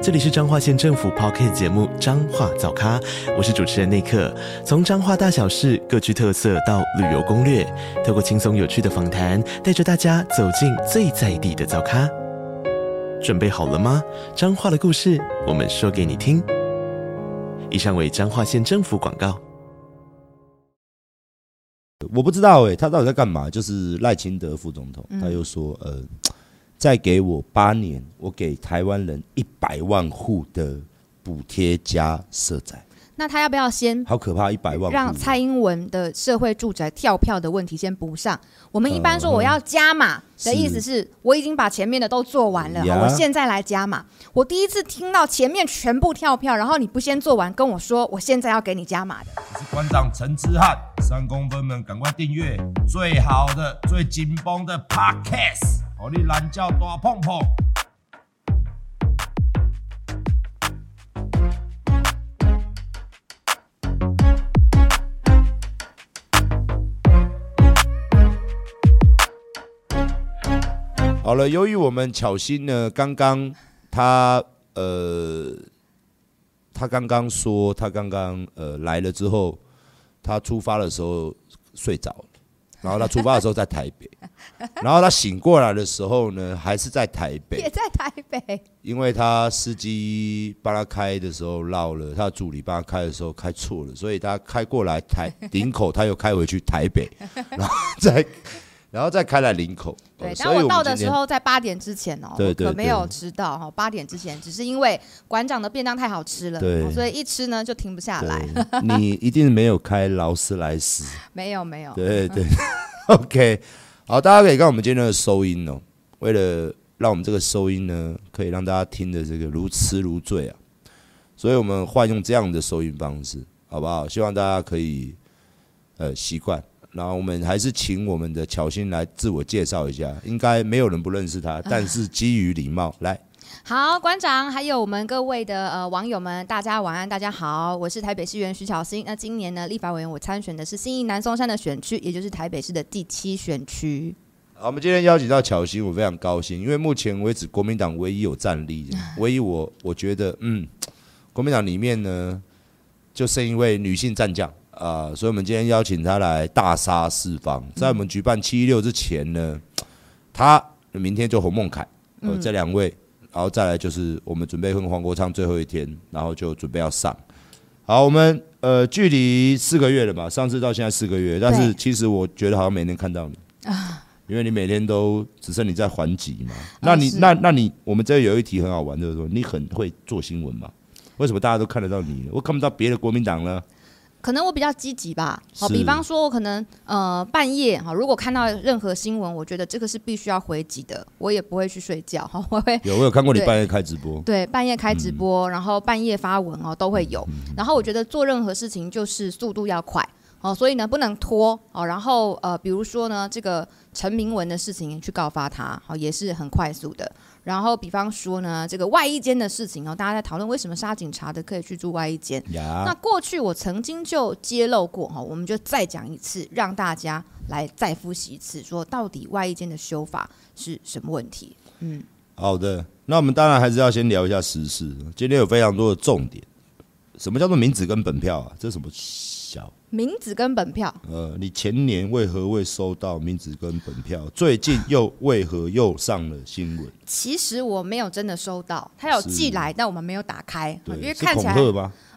这里是彰化县政府 Podcast 节目《彰化早咖》，我是主持人内克。从彰化大小事各具特色到旅游攻略，透过轻松有趣的访谈，带着大家走进最在地的早咖。准备好了吗？彰化的故事，我们说给你听。以上为彰化县政府广告。我不知道哎、欸，他到底在干嘛？就是赖清德副总统，他又说呃。再给我八年，我给台湾人一百万户的补贴加社宅。那他要不要先？好可怕，一百万让蔡英文的社会住宅跳票的问题先补上。我们一般说我要加码的意思是，我已经把前面的都做完了，我现在来加码。我第一次听到前面全部跳票，然后你不先做完跟我说，我现在要给你加码的。我是馆长陈之汉，三公分们赶快订阅最好的、最紧绷的 Podcast。我的懒叫大碰碰。好了，由于我们巧心呢，刚刚他呃，他刚刚说他刚刚呃来了之后，他出发的时候睡着了。然后他出发的时候在台北，然后他醒过来的时候呢，还是在台北，也在台北，因为他司机帮他开的时候绕了，他助理帮他开的时候开错了，所以他开过来台 顶口，他又开回去台北，然后再。然后再开来林口，对，但我到的时候在八点之前哦，对对，可没有迟到哈。八点之前，只是因为馆长的便当太好吃了，对，所以一吃呢就停不下来。你一定没有开劳斯莱斯，没有没有。对对，OK，好，大家可以看我们今天的收音哦。为了让我们这个收音呢，可以让大家听的这个如痴如醉啊，所以我们换用这样的收音方式，好不好？希望大家可以呃习惯。然后我们还是请我们的巧心来自我介绍一下，应该没有人不认识他，但是基于礼貌，来。好，馆长，还有我们各位的呃网友们，大家晚安，大家好，我是台北市议员徐巧芯。那今年呢，立法委员我参选的是新义南松山的选区，也就是台北市的第七选区。好，我们今天邀请到巧芯，我非常高兴，因为目前为止国民党唯一有战力，唯一我我觉得，嗯，国民党里面呢，就剩一位女性战将。啊，所以我们今天邀请他来大杀四方。在我们举办七一六之前呢，他明天就洪孟凯，呃，这两位，然后再来就是我们准备跟黄国昌最后一天，然后就准备要上。好，我们呃距离四个月了吧？上次到现在四个月，但是其实我觉得好像每天看到你啊，因为你每天都只剩你在还击嘛。那你那那你我们这有一题很好玩，就是说你很会做新闻嘛？为什么大家都看得到你？我看不到别的国民党呢？可能我比较积极吧，好，比方说，我可能呃半夜哈，如果看到任何新闻，我觉得这个是必须要回击的，我也不会去睡觉哈，我会有我有看过你半夜开直播，对，半夜开直播，然后半夜发文哦都会有，然后我觉得做任何事情就是速度要快哦，所以呢不能拖哦，然后呃比如说呢这个陈明文的事情去告发他，好也是很快速的。然后，比方说呢，这个外衣间的事情哦，大家在讨论为什么杀警察的可以去住外衣间。那过去我曾经就揭露过哈，我们就再讲一次，让大家来再复习一次，说到底外衣间的修法是什么问题？嗯，好的，那我们当然还是要先聊一下时事。今天有非常多的重点，什么叫做名字跟本票啊？这是什么小？名纸跟本票，呃，你前年为何未收到名纸跟本票？最近又为何又上了新闻？其实我没有真的收到，他有寄来，但我们没有打开，因为看起来，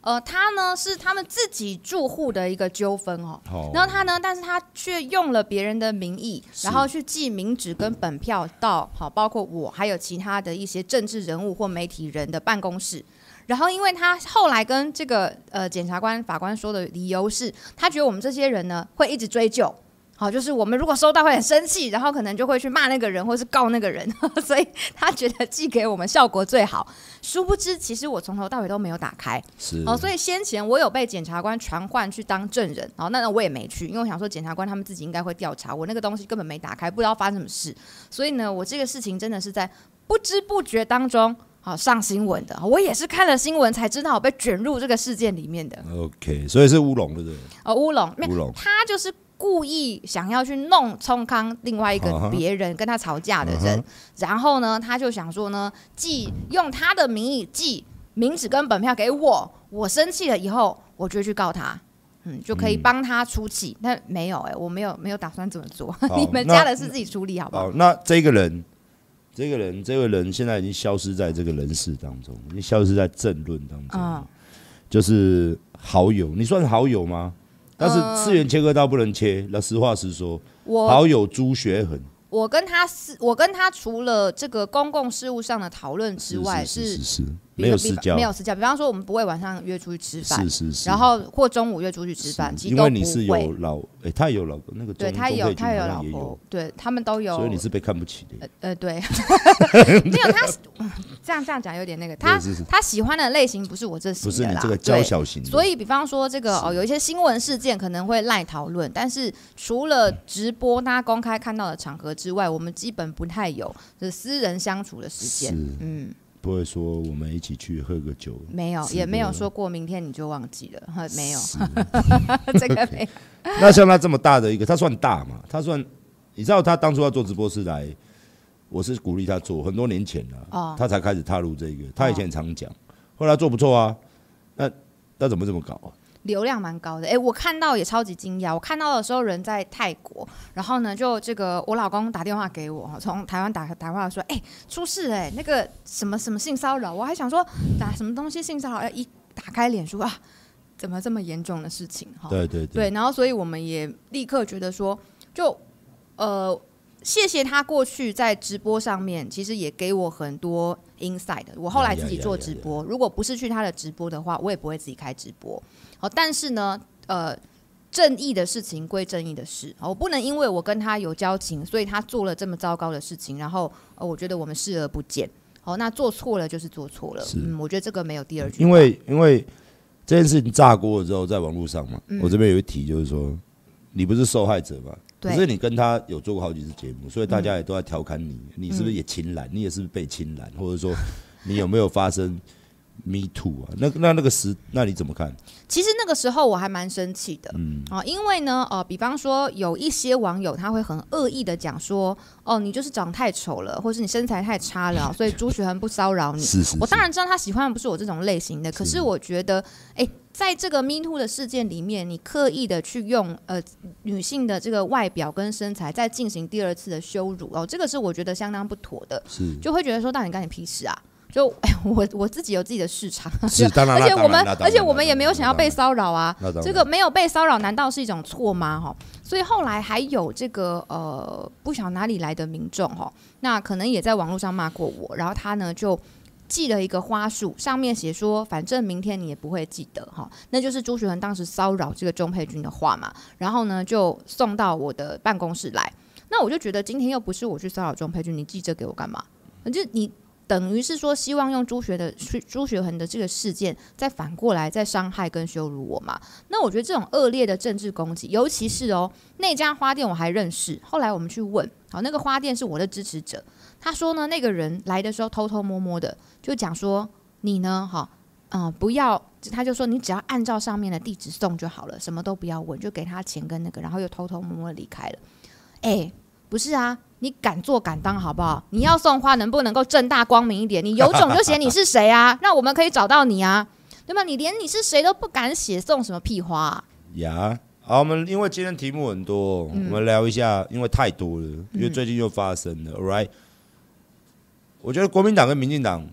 呃，他呢是他们自己住户的一个纠纷哦。然后他呢，但是他却用了别人的名义，然后去寄名纸跟本票到好，包括我还有其他的一些政治人物或媒体人的办公室。然后，因为他后来跟这个呃检察官、法官说的理由是，他觉得我们这些人呢会一直追究，好，就是我们如果收到会很生气，然后可能就会去骂那个人，或是告那个人，所以他觉得寄给我们效果最好。殊不知，其实我从头到尾都没有打开。是哦，所以先前我有被检察官传唤去当证人，然后那那我也没去，因为我想说检察官他们自己应该会调查我那个东西根本没打开，不知道发生什么事。所以呢，我这个事情真的是在不知不觉当中好上新闻的。我也是看了新闻才知道我被卷入这个事件里面的。OK，所以是乌龙对不对？哦，乌龙，乌龙，他就是。故意想要去弄冲康另外一个别人跟他吵架的人，然后呢，他就想说呢，寄用他的名义寄名纸跟本票给我，我生气了以后，我就去告他，嗯，就可以帮他出气。但没有哎，我没有没有打算这么做，你们家的事自己处理好不好？那这个人，这个人，这位人现在已经消失在这个人世当中，已经消失在政论当中，就是好友，你算好友吗？但是次元切割刀不能切，那实话实说，我好友朱学恒，我跟他是，我跟他除了这个公共事务上的讨论之外，是是，是，是，是。没有私交，没有私交。比方说，我们不会晚上约出去吃饭，是是是。然后或中午约出去吃饭。因为你是有老，哎、欸，他也有老婆，那个对他有他有老婆，对他们都有。所以你是被看不起的。呃呃，对，没有他 这样这样讲有点那个，他他喜欢的类型不是我这不是你这个娇小型。所以，比方说这个哦，有一些新闻事件可能会赖讨论，但是除了直播大家公开看到的场合之外，我们基本不太有就是私人相处的时间，嗯。不会说我们一起去喝个酒，没有，也没有说过明天你就忘记了，没有，这个没有。那像他这么大的一个，他算大嘛？他算，你知道他当初要做直播是来，我是鼓励他做，很多年前了，哦，他才开始踏入这个。他以前常讲，后来做不错啊，那那怎么这么搞啊？流量蛮高的，哎、欸，我看到也超级惊讶。我看到的时候人在泰国，然后呢，就这个我老公打电话给我，从台湾打打电话说，哎、欸，出事哎、欸，那个什么什么性骚扰，我还想说打什么东西性骚扰，一打开脸书啊，怎么这么严重的事情？哈，对对对，对，然后所以我们也立刻觉得说，就呃，谢谢他过去在直播上面，其实也给我很多 inside。我后来自己做直播，如果不是去他的直播的话，我也不会自己开直播。哦，但是呢，呃，正义的事情归正义的事，我不能因为我跟他有交情，所以他做了这么糟糕的事情，然后呃，我觉得我们视而不见。好，那做错了就是做错了，嗯，我觉得这个没有第二句。因为因为这件事情炸锅了之后，在网络上嘛，嗯，我这边有一题就是说，你不是受害者嘛？可是你跟他有做过好几次节目，所以大家也都在调侃你，你是不是也侵染？你也是不是被侵染？或者说你有没有发生？Me too 啊，那那那个时，那你怎么看？其实那个时候我还蛮生气的，嗯啊，因为呢，呃，比方说有一些网友他会很恶意的讲说，哦，你就是长太丑了，或是你身材太差了，所以朱学恒不骚扰你。是是是。我当然知道他喜欢的不是我这种类型的，可是我觉得，哎，在这个 Me too 的事件里面，你刻意的去用呃女性的这个外表跟身材再进行第二次的羞辱，哦，这个是我觉得相当不妥的，是就会觉得说，到底干你屁事啊？就哎，我我自己有自己的市场，是当然，而且我们而且我们也没有想要被骚扰啊。这个没有被骚扰，难道是一种错吗？哈，所以后来还有这个呃，不晓得哪里来的民众哈，那可能也在网络上骂过我，然后他呢就寄了一个花束，上面写说，反正明天你也不会记得哈，那就是朱学恒当时骚扰这个钟佩君的话嘛，然后呢就送到我的办公室来，那我就觉得今天又不是我去骚扰钟佩君，你寄这给我干嘛？就你。等于是说，希望用朱学的朱学恒的这个事件，再反过来再伤害跟羞辱我嘛？那我觉得这种恶劣的政治攻击，尤其是哦，那家花店我还认识。后来我们去问，好，那个花店是我的支持者，他说呢，那个人来的时候偷偷摸摸的，就讲说你呢，哈，嗯，不要，他就说你只要按照上面的地址送就好了，什么都不要问，就给他钱跟那个，然后又偷偷摸摸离开了。哎，不是啊。你敢做敢当好不好？你要送花，能不能够正大光明一点？你有种就写你是谁啊，让我们可以找到你啊，对吗？你连你是谁都不敢写，送什么屁花啊？呀，好，我们因为今天题目很多，我们聊一下，因为太多了，因为最近又发生了。All right，我觉得国民党跟民进党，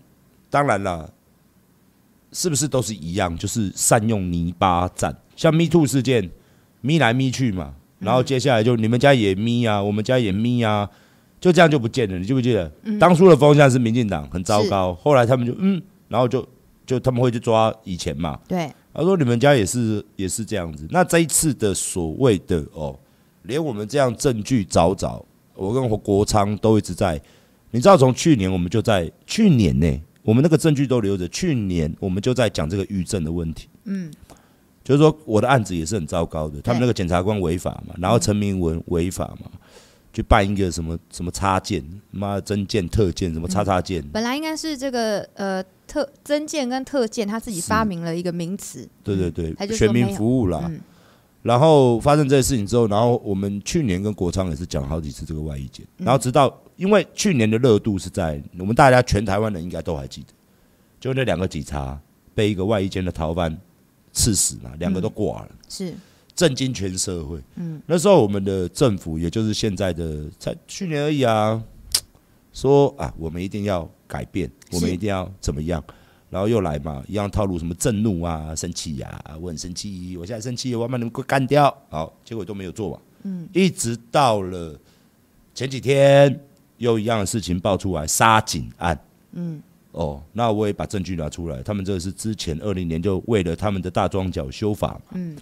当然了，是不是都是一样？就是善用泥巴战，像 Me Too 事件，咪来咪去嘛。然后接下来就你们家也咪啊，我们家也咪啊，就这样就不见了。你记不记得？嗯、当初的风向是民进党很糟糕，后来他们就嗯，然后就就他们会去抓以前嘛。对，他说你们家也是也是这样子。那这一次的所谓的哦连我们这样证据找找，我跟国昌都一直在。你知道，从去年我们就在去年呢、欸，我们那个证据都留着。去年我们就在讲这个预证的问题。嗯，就是说我的案子也是很糟糕的，他们那个检察官违法嘛，然后陈明文违法嘛。去办一个什么什么插件，妈增件特件，什么叉叉件、嗯。本来应该是这个呃特增件跟特件，他自己发明了一个名词。对对对，全民服务啦、嗯。然后发生这些事情之后，然后我们去年跟国昌也是讲好几次这个外衣件，然后直到因为去年的热度是在我们大家全台湾人应该都还记得，就那两个警察被一个外衣间的逃犯刺死嘛，两个都挂了。嗯、是。震惊全社会。嗯，那时候我们的政府，也就是现在的，才去年而已啊，说啊，我们一定要改变，我们一定要怎么样，然后又来嘛，一样套路，什么震怒啊、生气呀，我很生气，我现在生气，我要把你们给干掉，好，结果都没有做完。嗯，一直到了前几天，又一样的事情爆出来，杀警案。嗯，哦，那我也把证据拿出来，他们这个是之前二零年就为了他们的大庄脚修法嘛。嗯。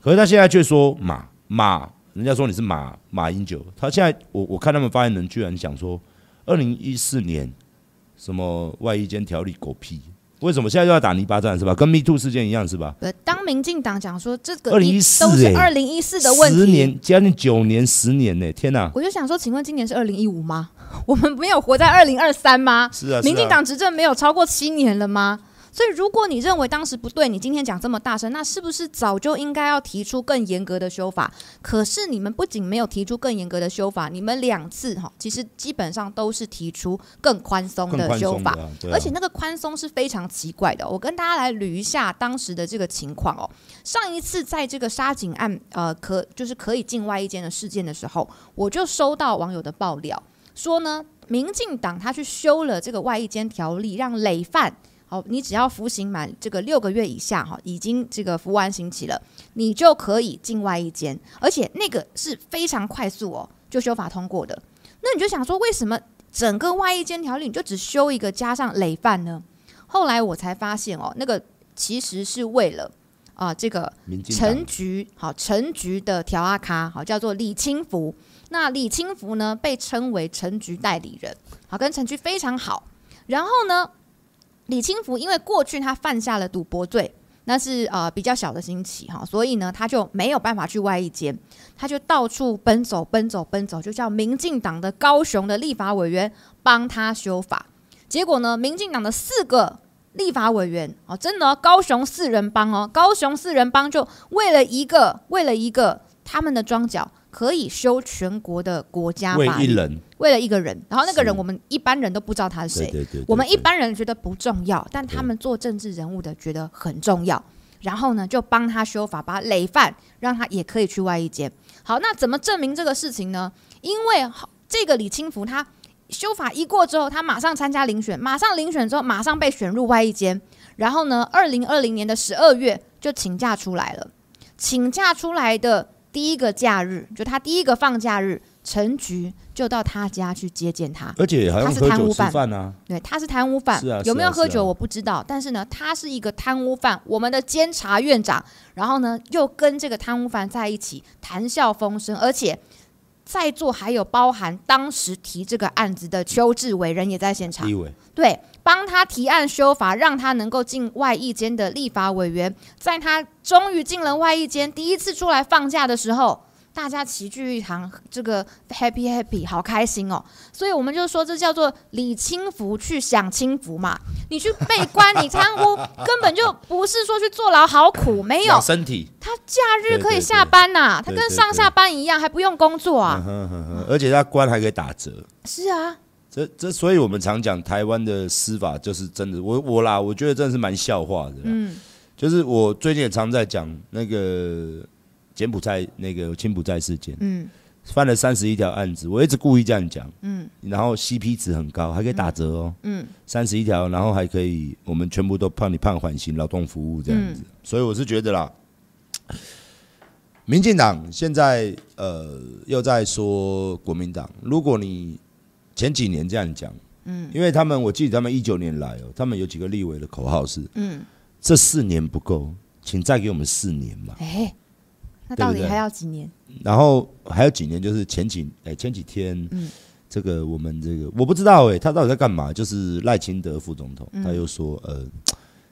可是他现在却说马马，人家说你是马马英九。他现在我我看他们发言人居然讲说，二零一四年什么外衣间条例狗屁，为什么现在又要打泥巴战是吧？跟 Me Too 事件一样是吧？当民进党讲说这个二零一四都是二零一四的问题，十年将近九年十年呢，天哪！我就想说，请问今年是二零一五吗？我们没有活在二零二三吗？是啊，民进党执政没有超过七年了吗？所以，如果你认为当时不对，你今天讲这么大声，那是不是早就应该要提出更严格的修法？可是你们不仅没有提出更严格的修法，你们两次哈，其实基本上都是提出更宽松的修法，而且那个宽松是非常奇怪的。我跟大家来捋一下当时的这个情况哦。上一次在这个沙井案呃可就是可以进外一间的事件的时候，我就收到网友的爆料说呢，民进党他去修了这个外役监条例，让累犯。好，你只要服刑满这个六个月以下，哈，已经这个服完刑期了，你就可以进外役监，而且那个是非常快速哦，就修法通过的。那你就想说，为什么整个外役监条例你就只修一个加上累犯呢？后来我才发现哦，那个其实是为了啊、呃，这个陈局好，陈局的条阿卡好，叫做李清福。那李清福呢，被称为陈菊代理人，好，跟陈菊非常好。然后呢，李清福因为过去他犯下了赌博罪，那是呃比较小的刑期哈，所以呢他就没有办法去外役监，他就到处奔走奔走奔走，就叫民进党的高雄的立法委员帮他修法。结果呢，民进党的四个立法委员哦，真的高雄四人帮哦，高雄四人帮就为了一个为了一个他们的庄脚。可以修全国的国家法律，为一人，为了一个人，然后那个人我们一般人都不知道他是谁，对对对对对，我们一般人觉得不重要，但他们做政治人物的觉得很重要，然后呢就帮他修法，把累犯让他也可以去外一监。好，那怎么证明这个事情呢？因为这个李清福他修法一过之后，他马上参加遴选，马上遴选之后马上被选入外一监，然后呢，二零二零年的十二月就请假出来了，请假出来的。第一个假日，就他第一个放假日，陈菊就到他家去接见他，而且还他是贪污犯。啊，对，他是贪污犯，有没有喝酒我不知道，但是呢，他是一个贪污犯，我们的监察院长，然后呢，又跟这个贪污犯在一起谈笑风生，而且。在座还有包含当时提这个案子的邱志伟人也在现场，对，帮他提案修法，让他能够进外役间的立法委员，在他终于进了外役间，第一次出来放假的时候。大家齐聚一堂，这个 happy happy 好开心哦，所以我们就说这叫做李清福去享清福嘛。你去被关，你贪污，根本就不是说去坐牢好苦，没有身体，他假日可以下班呐、啊，他跟上下班一样，还不用工作啊。而且他关还可以打折。是啊，这这，所以我们常讲台湾的司法就是真的，我我啦，我觉得真的是蛮笑话的。嗯，就是我最近也常在讲那个。柬埔寨那个柬埔寨事件，嗯，犯了三十一条案子，我一直故意这样讲，嗯，然后 CP 值很高，还可以打折哦，嗯，三十一条，然后还可以，我们全部都判你判缓刑、劳动服务这样子，所以我是觉得啦，民进党现在呃又在说国民党，如果你前几年这样讲，嗯，因为他们我记得他们一九年来哦，他们有几个立委的口号是，嗯，这四年不够，请再给我们四年嘛，欸那到底还要几年？然后还有几年，就是前几哎前几天，嗯，这个我们这个我不知道哎，他到底在干嘛？就是赖清德副总统，他又说呃，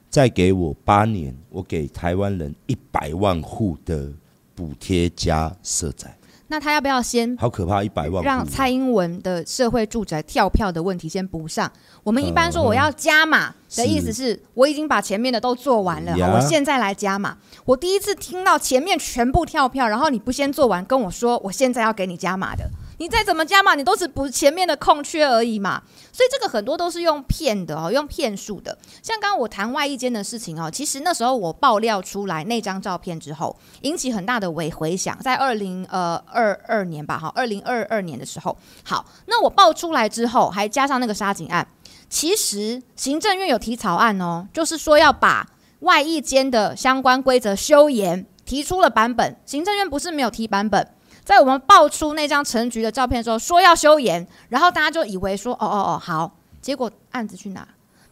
再给我八年，我给台湾人一百万户的补贴加社宅。那他要不要先？好可怕，一百万让蔡英文的社会住宅跳票的问题先补上。我们一般说我要加码的意思是，我已经把前面的都做完了，我现在来加码。我第一次听到前面全部跳票，然后你不先做完，跟我说我现在要给你加码的。你再怎么加码，你都是补前面的空缺而已嘛。所以这个很多都是用骗的哦，用骗术的。像刚刚我谈外役间的事情哦，其实那时候我爆料出来那张照片之后，引起很大的回回响，在二零呃二二年吧，哈，二零二二年的时候，好，那我爆出来之后，还加上那个杀警案，其实行政院有提草案哦，就是说要把外役间的相关规则修严，提出了版本，行政院不是没有提版本。在我们爆出那张陈局的照片的时候，说要修严，然后大家就以为说，哦哦哦，好，结果案子去哪？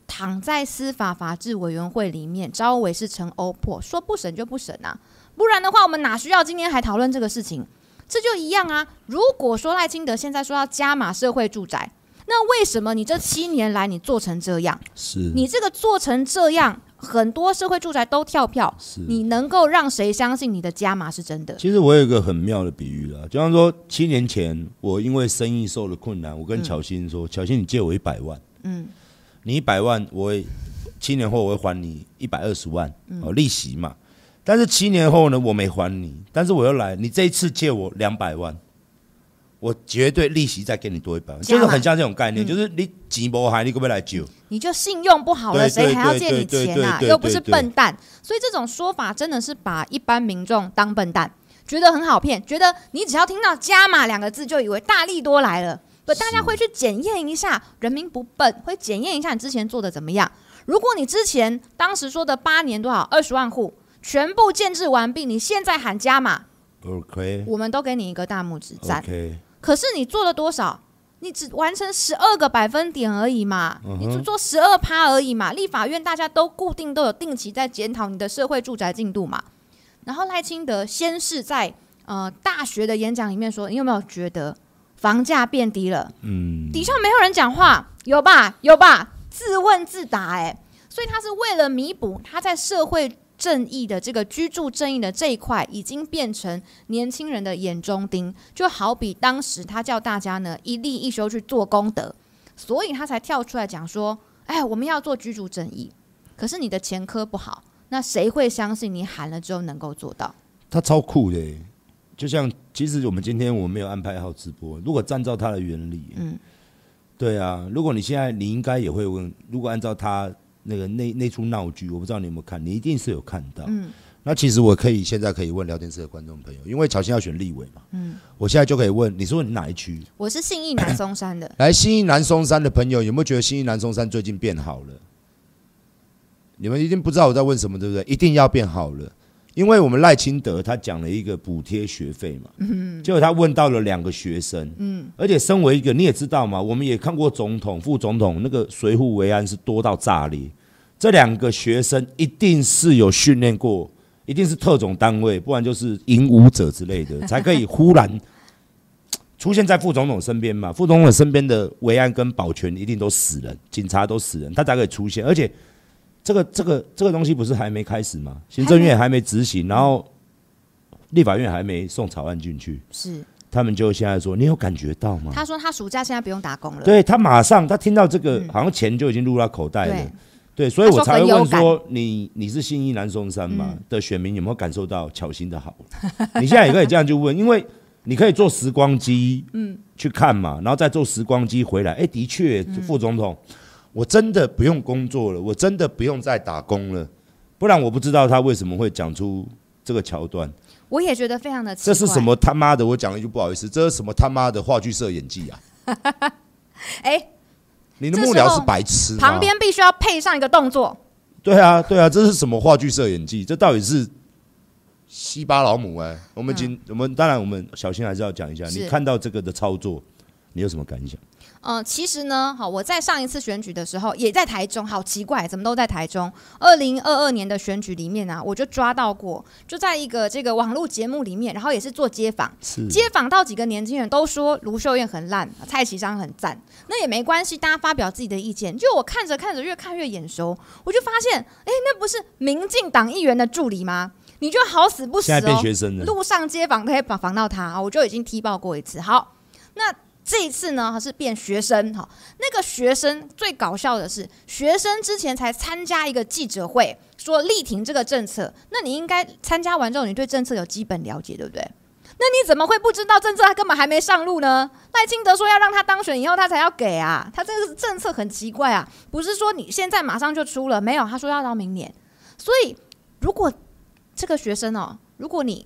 躺在司法法制委员会里面，招委是陈欧破，说不审就不审啊，不然的话，我们哪需要今天还讨论这个事情？这就一样啊。如果说赖清德现在说要加码社会住宅，那为什么你这七年来你做成这样？是你这个做成这样？很多社会住宅都跳票，是你能够让谁相信你的加码是真的？其实我有一个很妙的比喻啦，就像说七年前我因为生意受了困难，我跟巧芯说：“巧、嗯、芯，你借我一百万，嗯，你一百万，我会七年后我会还你一百二十万，哦，利息嘛。但是七年后呢，我没还你，但是我又来，你这一次借我两百万。”我绝对利息再给你多一百万，就是很像这种概念，就是你急不还，你可不可以来救？你就信用不好了，谁还要借你钱啊？又不是笨蛋，所以这种说法真的是把一般民众当笨蛋，觉得很好骗，觉得你只要听到“加码”两个字，就以为大利多来了。不，大家会去检验一下，人民不笨，会检验一下你之前做的怎么样。如果你之前当时说的八年多少二十万户全部建置完毕，你现在喊加码，OK，我们都给你一个大拇指赞。Okay. 可是你做了多少？你只完成十二个百分点而已嘛，你只做十二趴而已嘛。立法院大家都固定都有定期在检讨你的社会住宅进度嘛。然后赖清德先是在呃大学的演讲里面说，你有没有觉得房价变低了？嗯，底下没有人讲话，有吧？有吧？自问自答哎、欸，所以他是为了弥补他在社会。正义的这个居住正义的这一块，已经变成年轻人的眼中钉，就好比当时他叫大家呢一立一休去做功德，所以他才跳出来讲说：“哎，我们要做居住正义。”可是你的前科不好，那谁会相信你喊了之后能够做到？他超酷的，就像其实我们今天我们没有安排好直播，如果按照他的原理，嗯，对啊，如果你现在你应该也会问，如果按照他。那个那那出闹剧，我不知道你有没有看，你一定是有看到。嗯，那其实我可以现在可以问聊天室的观众朋友，因为巧芯要选立委嘛。嗯，我现在就可以问，你说你哪一区？我是信义南松山的。来，信义南松山的朋友有没有觉得信义南松山最近变好了？你们一定不知道我在问什么，对不对？一定要变好了。因为我们赖清德他讲了一个补贴学费嘛，嗯，结果他问到了两个学生，嗯，而且身为一个你也知道嘛，我们也看过总统、副总统那个随扈维安是多到炸裂，这两个学生一定是有训练过，一定是特种单位，不然就是影武者之类的，才可以忽然出现在副总统身边嘛。副总统身边的维安跟保全一定都死人，警察都死人，他才可以出现，而且。这个这个这个东西不是还没开始吗？行政院还没执行，然后立法院还没送草案进去，是他们就现在说，你有感觉到吗？他说他暑假现在不用打工了，对他马上他听到这个，好像钱就已经入他口袋了，嗯、对，所以我才会问说，你你是新一南松山嘛的选民有没有感受到巧心的好？你现在也可以这样去问，因为你可以坐时光机，嗯，去看嘛，然后再坐时光机回来，哎，的确，副总统。我真的不用工作了，我真的不用再打工了，不然我不知道他为什么会讲出这个桥段。我也觉得非常的奇怪。这是什么他妈的？我讲了一句不好意思，这是什么他妈的话剧社演技啊？哎、欸，你的幕僚是白痴？旁边必须要配上一个动作。对啊，对啊，这是什么话剧社演技？这到底是西巴老母哎、欸？我们今、嗯、我们当然我们小新还是要讲一下，你看到这个的操作。你有什么感想？嗯，其实呢，好，我在上一次选举的时候也在台中，好奇怪，怎么都在台中。二零二二年的选举里面呢、啊，我就抓到过，就在一个这个网络节目里面，然后也是做街访，街访到几个年轻人都说卢秀燕很烂，蔡其昌很赞，那也没关系，大家发表自己的意见。就我看着看着越看越眼熟，我就发现，哎，那不是民进党议员的助理吗？你就好死不死哦，路上街访可以访访到他啊，我就已经踢爆过一次。好，那。这一次呢，是变学生哈。那个学生最搞笑的是，学生之前才参加一个记者会，说力挺这个政策。那你应该参加完之后，你对政策有基本了解，对不对？那你怎么会不知道政策？他根本还没上路呢。赖清德说要让他当选以后，他才要给啊。他这个政策很奇怪啊，不是说你现在马上就出了，没有，他说要到明年。所以，如果这个学生哦，如果你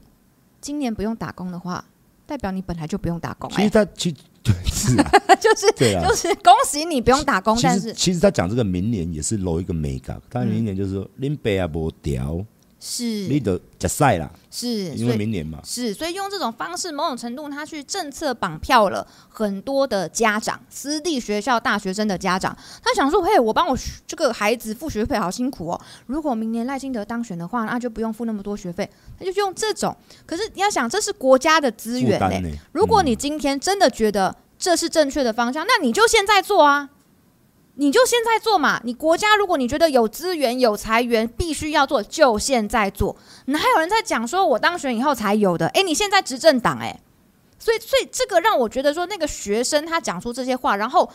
今年不用打工的话，代表你本来就不用打工。其实他其 对，是啊，就是对啊，就是恭喜你不用打工。但是其实他讲这个明年也是搂一个美感，他明年就是说林北啊不调，是你得加赛啦，是因为明年嘛，是所以用这种方式，某种程度他去政策绑票了很多的家长，私立学校大学生的家长，他想说，嘿，我帮我这个孩子付学费好辛苦哦，如果明年赖清德当选的话，那就不用付那么多学费，他就用这种。可是你要想，这是国家的资源嘞、欸，如果你今天真的觉得这是正确的方向，那你就现在做啊。你就现在做嘛！你国家如果你觉得有资源有财源，必须要做，就现在做。哪有人在讲说我当选以后才有的？诶，你现在执政党诶，所以所以这个让我觉得说那个学生他讲出这些话，然后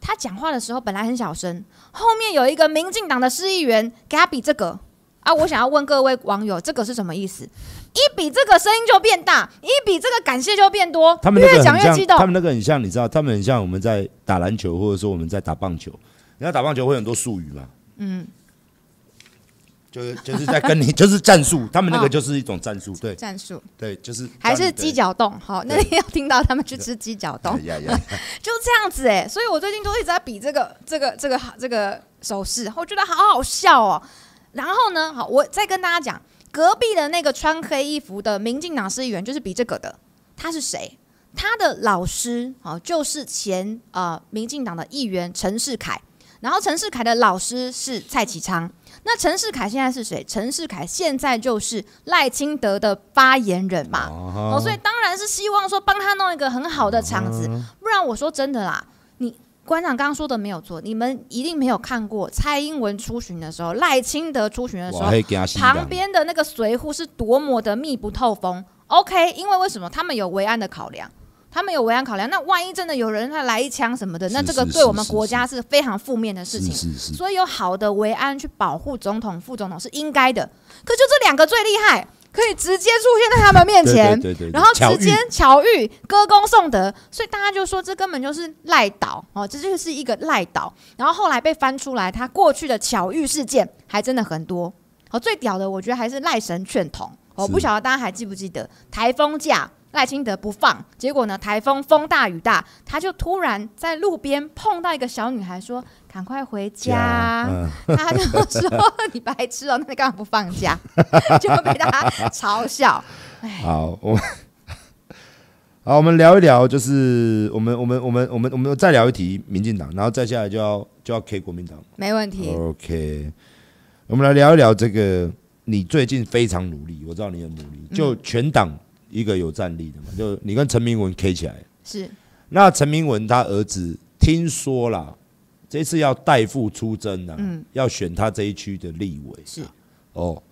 他讲话的时候本来很小声，后面有一个民进党的市议员给他比这个啊，我想要问各位网友，这个是什么意思？一比这个声音就变大，一比这个感谢就变多，他们越讲越激动。他们那个很像，你知道，他们很像我们在打篮球，或者说我们在打棒球。你要打棒球会很多术语嘛？嗯，就是就是在跟你 就是战术，他们那个就是一种战术，对，战术，对，就是还是鸡脚洞。好，那你要听到他们去吃鸡脚洞，就这样子哎。所以我最近都一直在比这个这个这个这个手势，我觉得好好笑哦。然后呢，好，我再跟大家讲。隔壁的那个穿黑衣服的民进党市议员就是比这个的，他是谁？他的老师啊，就是前呃民进党的议员陈世凯，然后陈世凯的老师是蔡启昌。那陈世凯现在是谁？陈世凯现在就是赖清德的发言人嘛，哦，所以当然是希望说帮他弄一个很好的场子，不然我说真的啦，你。馆长刚刚说的没有错，你们一定没有看过蔡英文出巡的时候，赖清德出巡的时候，旁边的那个随扈是多么的密不透风。OK，因为为什么？他们有维安的考量，他们有维安考量。那万一真的有人他来一枪什么的，那这个对我们国家是非常负面的事情。所以有好的维安去保护总统、副总统是应该的。可就这两个最厉害。可以直接出现在他们面前，然后直接巧遇歌功颂德，所以大家就说这根本就是赖倒哦，这就是一个赖倒。然后后来被翻出来，他过去的巧遇事件还真的很多。哦，最屌的我觉得还是赖神劝统。我不晓得大家还记不记得台风假。赖清德不放，结果呢？台风风大雨大，他就突然在路边碰到一个小女孩，说：“赶快回家。嗯” 他就说：“你白痴哦，那你干嘛不放假？” 就被大家嘲笑。好，我们 好，我们聊一聊，就是我们我们我们我们我们再聊一题民进党，然后再下来就要就要 K 国民党。没问题。OK，我们来聊一聊这个，你最近非常努力，我知道你很努力，就全党。一个有战力的嘛，就你跟陈明文 K 起来。是。那陈明文他儿子听说了，这次要代父出征了，嗯，要选他这一区的立委是。哦，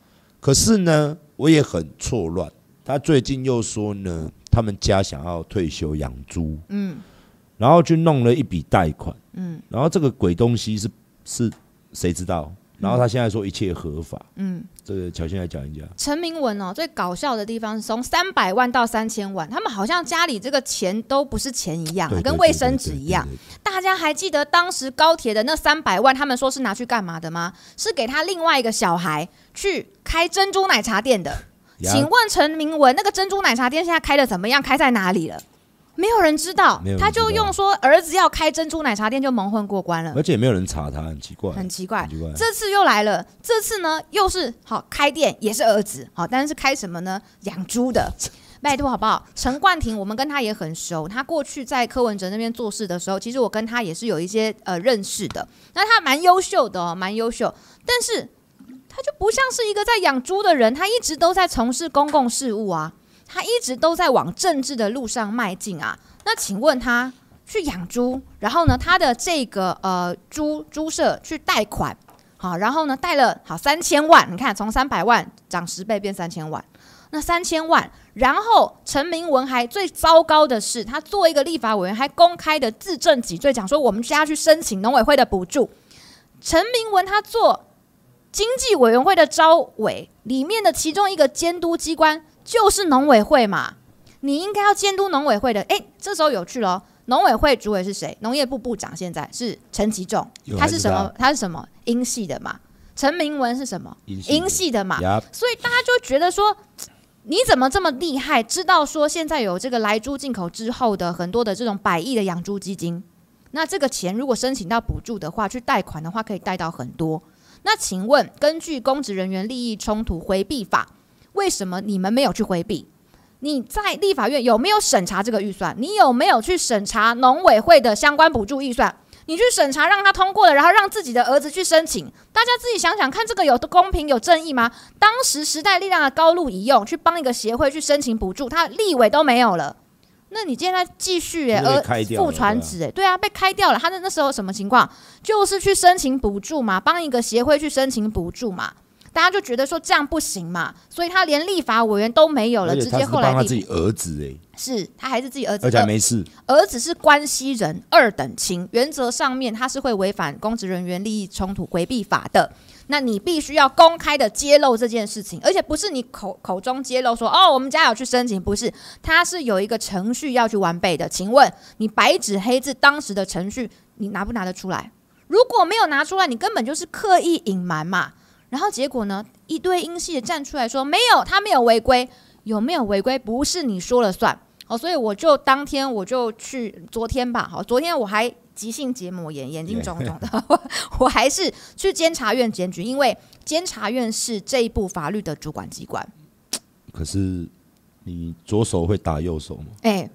可是呢，我也很错乱。他最近又说呢，他们家想要退休养猪，嗯，然后去弄了一笔贷款，嗯，然后这个鬼东西是是谁知道？然后他现在说一切合法，嗯，这个巧心来讲一讲。陈明文哦，最搞笑的地方是从三百万到三千万，他们好像家里这个钱都不是钱一样，跟卫生纸一样。大家还记得当时高铁的那三百万，他们说是拿去干嘛的吗？是给他另外一个小孩去开珍珠奶茶店的。请问陈明文，那个珍珠奶茶店现在开的怎么样？开在哪里了？没有人知道，他就用说儿子要开珍珠奶茶店就蒙混过关了，而且也没有人查他，很奇怪，很奇怪。奇怪，这次又来了，这次呢又是好开店，也是儿子好，但是开什么呢？养猪的。拜托好不好？陈冠廷，我们跟他也很熟，他过去在柯文哲那边做事的时候，其实我跟他也是有一些呃认识的。那他蛮优秀的哦，蛮优秀，但是他就不像是一个在养猪的人，他一直都在从事公共事务啊，他一直都在往政治的路上迈进啊。那请问他去养猪，然后呢，他的这个呃猪猪舍去贷款，好，然后呢贷了好三千万，你看从三百万涨十倍变三千万，那三千万，然后陈明文还最糟糕的是，他做一个立法委员还公开的自证己罪，讲说我们家去申请农委会的补助。陈明文他做经济委员会的招委里面的其中一个监督机关就是农委会嘛。你应该要监督农委会的，哎，这时候有趣了。农委会主委是谁？农业部部长现在是陈其仲，他是什么？他是什么？英系的嘛。陈明文是什么？英系的嘛。所以大家就觉得说，你怎么这么厉害？知道说现在有这个来猪进口之后的很多的这种百亿的养猪基金，那这个钱如果申请到补助的话，去贷款的话，可以贷到很多。那请问，根据公职人员利益冲突回避法，为什么你们没有去回避？你在立法院有没有审查这个预算？你有没有去审查农委会的相关补助预算？你去审查让他通过了，然后让自己的儿子去申请，大家自己想想看，这个有公平有正义吗？当时时代力量的高路一用去帮一个协会去申请补助，他立委都没有了，那你现在继续哎，而副传子哎，对啊，被开掉了。他那那时候什么情况？就是去申请补助嘛，帮一个协会去申请补助嘛。大家就觉得说这样不行嘛，所以他连立法委员都没有了，直接后来他自己儿子哎，是他还是自己儿子，而且还没事，儿子是关系人二等亲，原则上面他是会违反公职人员利益冲突回避法的。那你必须要公开的揭露这件事情，而且不是你口口中揭露说哦，我们家有去申请，不是，他是有一个程序要去完备的。请问你白纸黑字当时的程序，你拿不拿得出来？如果没有拿出来，你根本就是刻意隐瞒嘛。然后结果呢？一堆英系的站出来说没有，他没有违规，有没有违规不是你说了算哦。所以我就当天我就去，昨天吧，好，昨天我还急性结膜炎，眼睛肿肿的，我 我还是去监察院检举，因为监察院是这一部法律的主管机关。可是你左手会打右手吗？哎。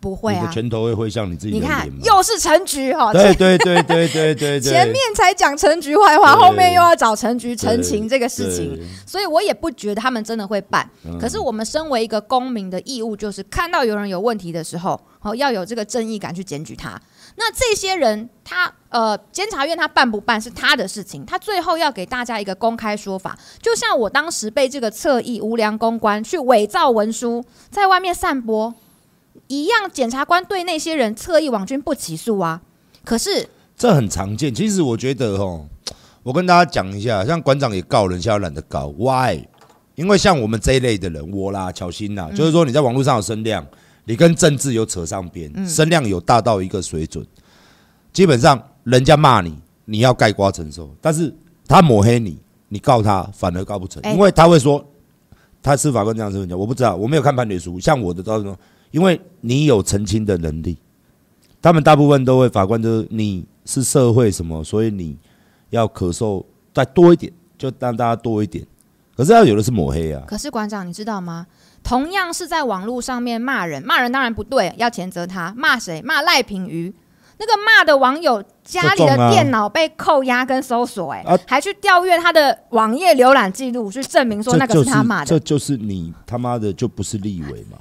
不会啊，你的拳头会挥向你自己。你看，又是陈菊哈。对对对对对对，前面才讲陈菊坏话，后面又要找陈菊澄清这个事情，所以我也不觉得他们真的会办。可是我们身为一个公民的义务，就是看到有人有问题的时候，好要有这个正义感去检举他。那这些人，他呃，监察院他办不办是他的事情，他最后要给大家一个公开说法。就像我当时被这个侧翼无良公关去伪造文书，在外面散播。一样，检察官对那些人侧翼网军不起诉啊？可是这很常见。其实我觉得哦，我跟大家讲一下，像馆长也告人，现在懒得告。Why？因为像我们这一类的人，我啦、巧芯呐，就是说你在网络上有声量，你跟政治有扯上边，声量有大到一个水准，基本上人家骂你，你要盖瓜承受。但是他抹黑你，你告他反而告不成，因为他会说他司法官这样子讲，我不知道，我没有看判决书，像我的都是说。因为你有澄清的能力，他们大部分都会法官就是你是社会什么，所以你要咳嗽再多一点，就让大家多一点。可是要有的是抹黑啊。可是馆长，你知道吗？同样是在网络上面骂人，骂人当然不对，要谴责他。骂谁？骂赖品瑜。那个骂的网友家里的电脑被扣押跟搜索，哎，还去调阅他的网页浏览记录，去证明说那个是他骂的。这就是你他妈的就不是立委嘛。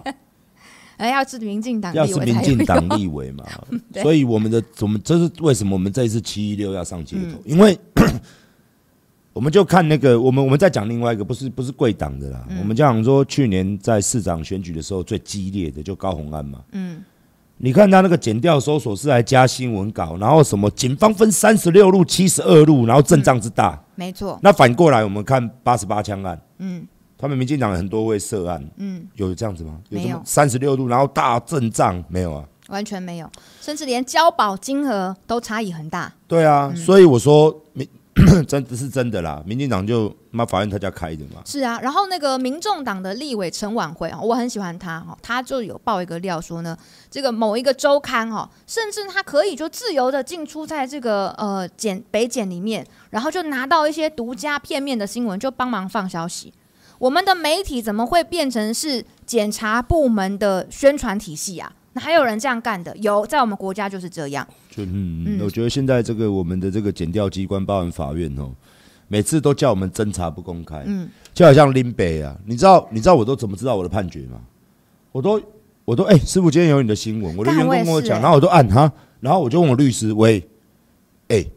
哎，要是民进党，要是民进党立委嘛，所以我们的我们这是为什么我们这一次七一六要上街头？嗯、因为 我们就看那个，我们我们再讲另外一个，不是不是贵党的啦，嗯、我们就讲说去年在市长选举的时候最激烈的就高虹安嘛，嗯，你看他那个检调搜索是还加新闻稿，然后什么警方分三十六路、七十二路，然后阵仗之大，嗯、没错。那反过来我们看八十八枪案，嗯。他们民进党很多会涉案，嗯，有这样子吗？有没有三十六度，然后大阵仗没有啊？完全没有，甚至连交保金额都差异很大。对啊，嗯、所以我说民 真的是真的啦，民进党就那法院他家开的嘛。是啊，然后那个民众党的立委陈琬惠啊，我很喜欢他哈，他就有爆一个料说呢，这个某一个周刊哈，甚至他可以就自由的进出在这个呃检北检里面，然后就拿到一些独家片面的新闻，就帮忙放消息。我们的媒体怎么会变成是检察部门的宣传体系啊。那还有人这样干的？有，在我们国家就是这样。就嗯，嗯，我觉得现在这个我们的这个检调机关，包含法院哦，每次都叫我们侦查不公开。嗯，就好像林北啊，你知道你知道我都怎么知道我的判决吗？我都我都哎、欸，师傅今天有你的新闻，我的员工跟我讲，欸、然后我都按哈，然后我就问我律师，喂，哎、欸，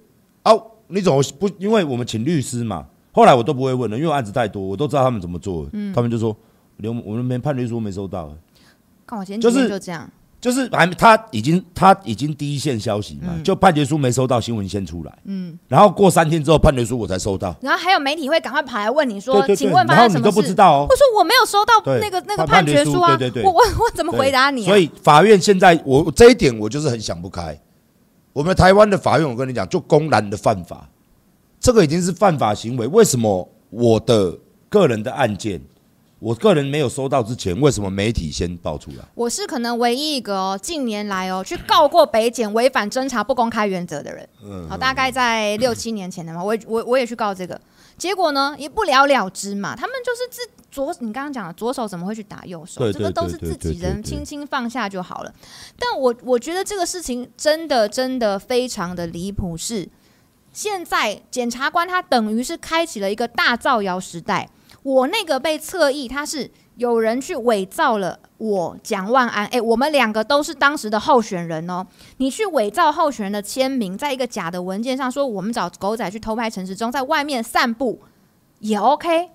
哦，你怎么不？因为我们请律师嘛。后来我都不会问了，因为案子太多，我都知道他们怎么做。嗯，他们就说连我们连判决书没收到。看我前几天就这样。就是还他已经他已经第一线消息嘛，嗯、就判决书没收到，新闻先出来，嗯，然后过三天之后判决书我才收到，然后还有媒体会赶快跑来问你说，请问发生什么事？你都不知道哦，我说我没有收到那个那个判决书啊，对对对，我我我怎么回答你、啊？所以法院现在我这一点我就是很想不开，我们台湾的法院我跟你讲就公然的犯法，这个已经是犯法行为，为什么我的个人的案件？我个人没有收到之前，为什么媒体先爆出来？我是可能唯一一个哦，近年来哦去告过北检违反侦查不公开原则的人。嗯，好，大概在六七年前的嘛，我我我也去告这个，结果呢也不了了之嘛。他们就是自左，你刚刚讲的左手怎么会去打右手？这个都是自己人，轻轻放下就好了。但我我觉得这个事情真的真的非常的离谱，是现在检察官他等于是开启了一个大造谣时代。我那个被侧翼，他是有人去伪造了我蒋万安，哎，我们两个都是当时的候选人哦。你去伪造候选人的签名，在一个假的文件上说我们找狗仔去偷拍陈时中，在外面散步也 OK。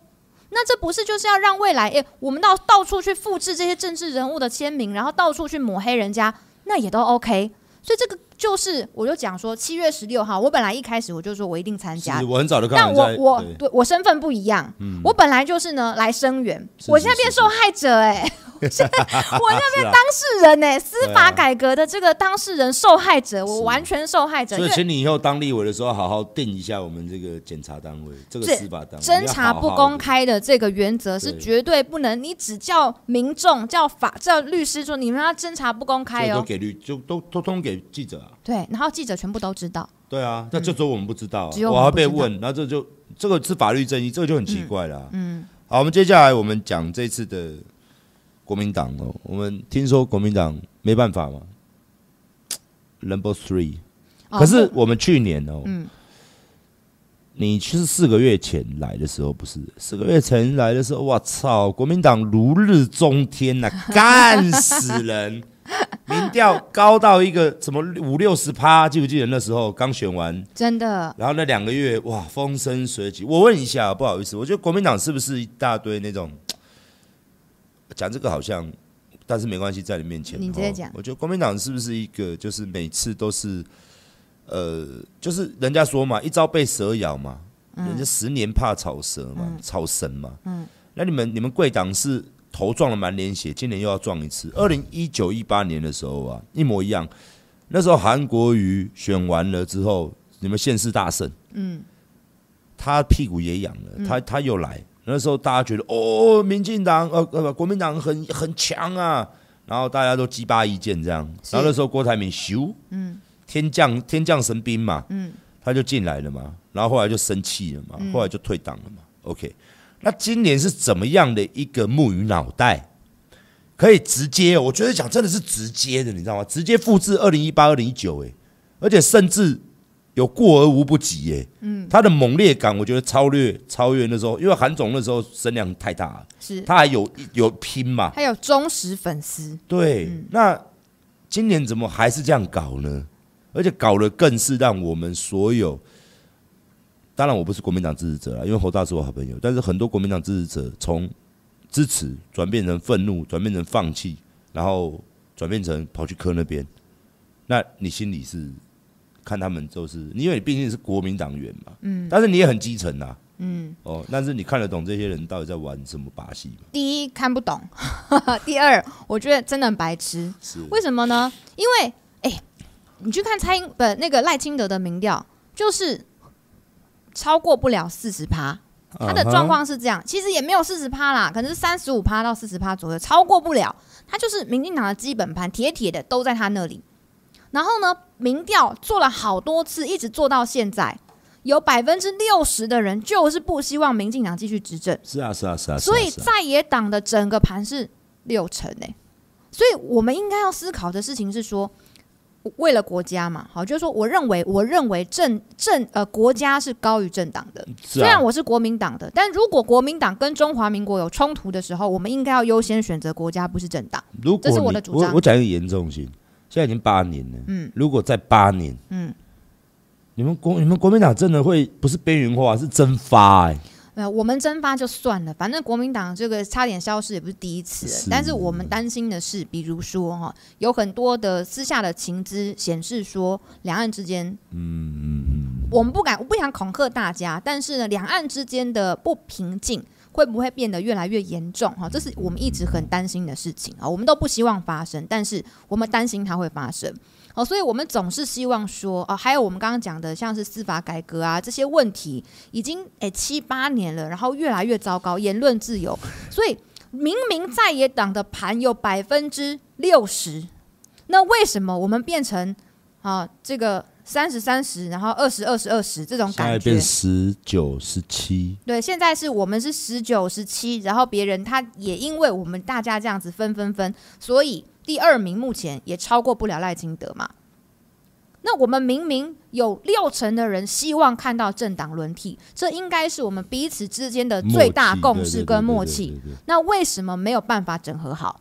那这不是就是要让未来，哎，我们到到处去复制这些政治人物的签名，然后到处去抹黑人家，那也都 OK。所以这个。就是，我就讲说七月十六号，我本来一开始我就说我一定参加，我很早就看，但我我对，对我身份不一样，嗯、我本来就是呢来声援，我现在变受害者哎、欸。我现在变当事人呢、欸，司法改革的这个当事人、受害者，我完全受害者。所以，请你以后当立委的时候，好好定一下我们这个检察单位，这个司法单位侦查不公开的这个原则是绝对不能。你只叫民众、叫法、叫律师说你们要侦查不公开哦，都给律就都通通给记者啊。对，然后记者全部都知道。对啊，那就说我们不知道，我还被问，然后这就这个是法律正义，这个就很奇怪了。嗯，好，我们接下来我们讲这次的。国民党哦，我们听说国民党没办法嘛，Number Three。可是我们去年哦，嗯，你是四个月前来的时候，不是四个月前来的时候，我操，国民党如日中天呐，干死人！民调高到一个什么五六十趴，记不记得那时候刚选完？真的。然后那两个月哇，风生水起。我问一下，不好意思，我觉得国民党是不是一大堆那种？讲这个好像，但是没关系，在你面前，你直接讲。我觉得国民党是不是一个，就是每次都是，呃，就是人家说嘛，一朝被蛇咬嘛，嗯、人家十年怕草蛇嘛，嗯、草神嘛。嗯。那你们你们贵党是头撞了满脸血，今年又要撞一次。二零一九一八年的时候啊，一模一样。那时候韩国瑜选完了之后，你们县市大胜，嗯，他屁股也痒了，他他又来。那时候大家觉得哦，民进党呃呃国民党很很强啊，然后大家都鸡巴一剑这样，然后那时候郭台铭咻，嗯，天降天降神兵嘛，嗯，他就进来了嘛，然后后来就生气了嘛，后来就退党了嘛。OK，那今年是怎么样的一个木鱼脑袋，可以直接，我觉得讲真的是直接的，你知道吗？直接复制二零一八、二零一九，哎，而且甚至。有过而无不及耶，嗯，他的猛烈感，我觉得超越超越那时候，因为韩总那时候声量太大了，是，他还有有拼嘛，还有忠实粉丝，对，嗯、那今年怎么还是这样搞呢？而且搞得更是让我们所有，当然我不是国民党支持者啊，因为侯大是我好朋友，但是很多国民党支持者从支持转变成愤怒，转变成放弃，然后转变成跑去磕那边，那你心里是？看他们就是，因为你毕竟是国民党员嘛，嗯，但是你也很基层呐，嗯，哦，但是你看得懂这些人到底在玩什么把戏吗？第一看不懂，第二我觉得真的很白痴，是。为什么呢？因为哎、欸，你去看蔡英不那个赖清德的民调，就是超过不了四十趴，他的状况是这样，其实也没有四十趴啦，可能是三十五趴到四十趴左右，超过不了，他就是民进党的基本盘，铁铁的都在他那里。然后呢，民调做了好多次，一直做到现在，有百分之六十的人就是不希望民进党继续执政。是啊，是啊，是啊。所以在野党的整个盘是六成呢、欸。所以我们应该要思考的事情是说，为了国家嘛，好，就是说，我认为，我认为政政呃国家是高于政党的。啊、虽然我是国民党的，但如果国民党跟中华民国有冲突的时候，我们应该要优先选择国家，不是政党。如果这是我的主张。我我讲一个严重性，现在已经八年了。嗯，如果在八年，嗯，你们国你们国民党真的会不是边缘化，是蒸发哎、欸。没有，我们蒸发就算了，反正国民党这个差点消失也不是第一次了。是，但是我们担心的是，比如说哈，有很多的私下的情资显示说，两岸之间，嗯嗯嗯，我们不敢，我不想恐吓大家，但是呢，两岸之间的不平静会不会变得越来越严重？哈，这是我们一直很担心的事情啊，我们都不希望发生，但是我们担心它会发生。哦，所以我们总是希望说，哦，还有我们刚刚讲的，像是司法改革啊这些问题，已经诶七八年了，然后越来越糟糕，言论自由，所以明明在野党的盘有百分之六十，那为什么我们变成啊这个三十三十，然后二十二十二十这种感觉？现在变十九十七。对，现在是我们是十九十七，然后别人他也因为我们大家这样子分分分，所以。第二名目前也超过不了赖清德嘛？那我们明明有六成的人希望看到政党轮替，这应该是我们彼此之间的最大共识跟默契。那为什么没有办法整合好？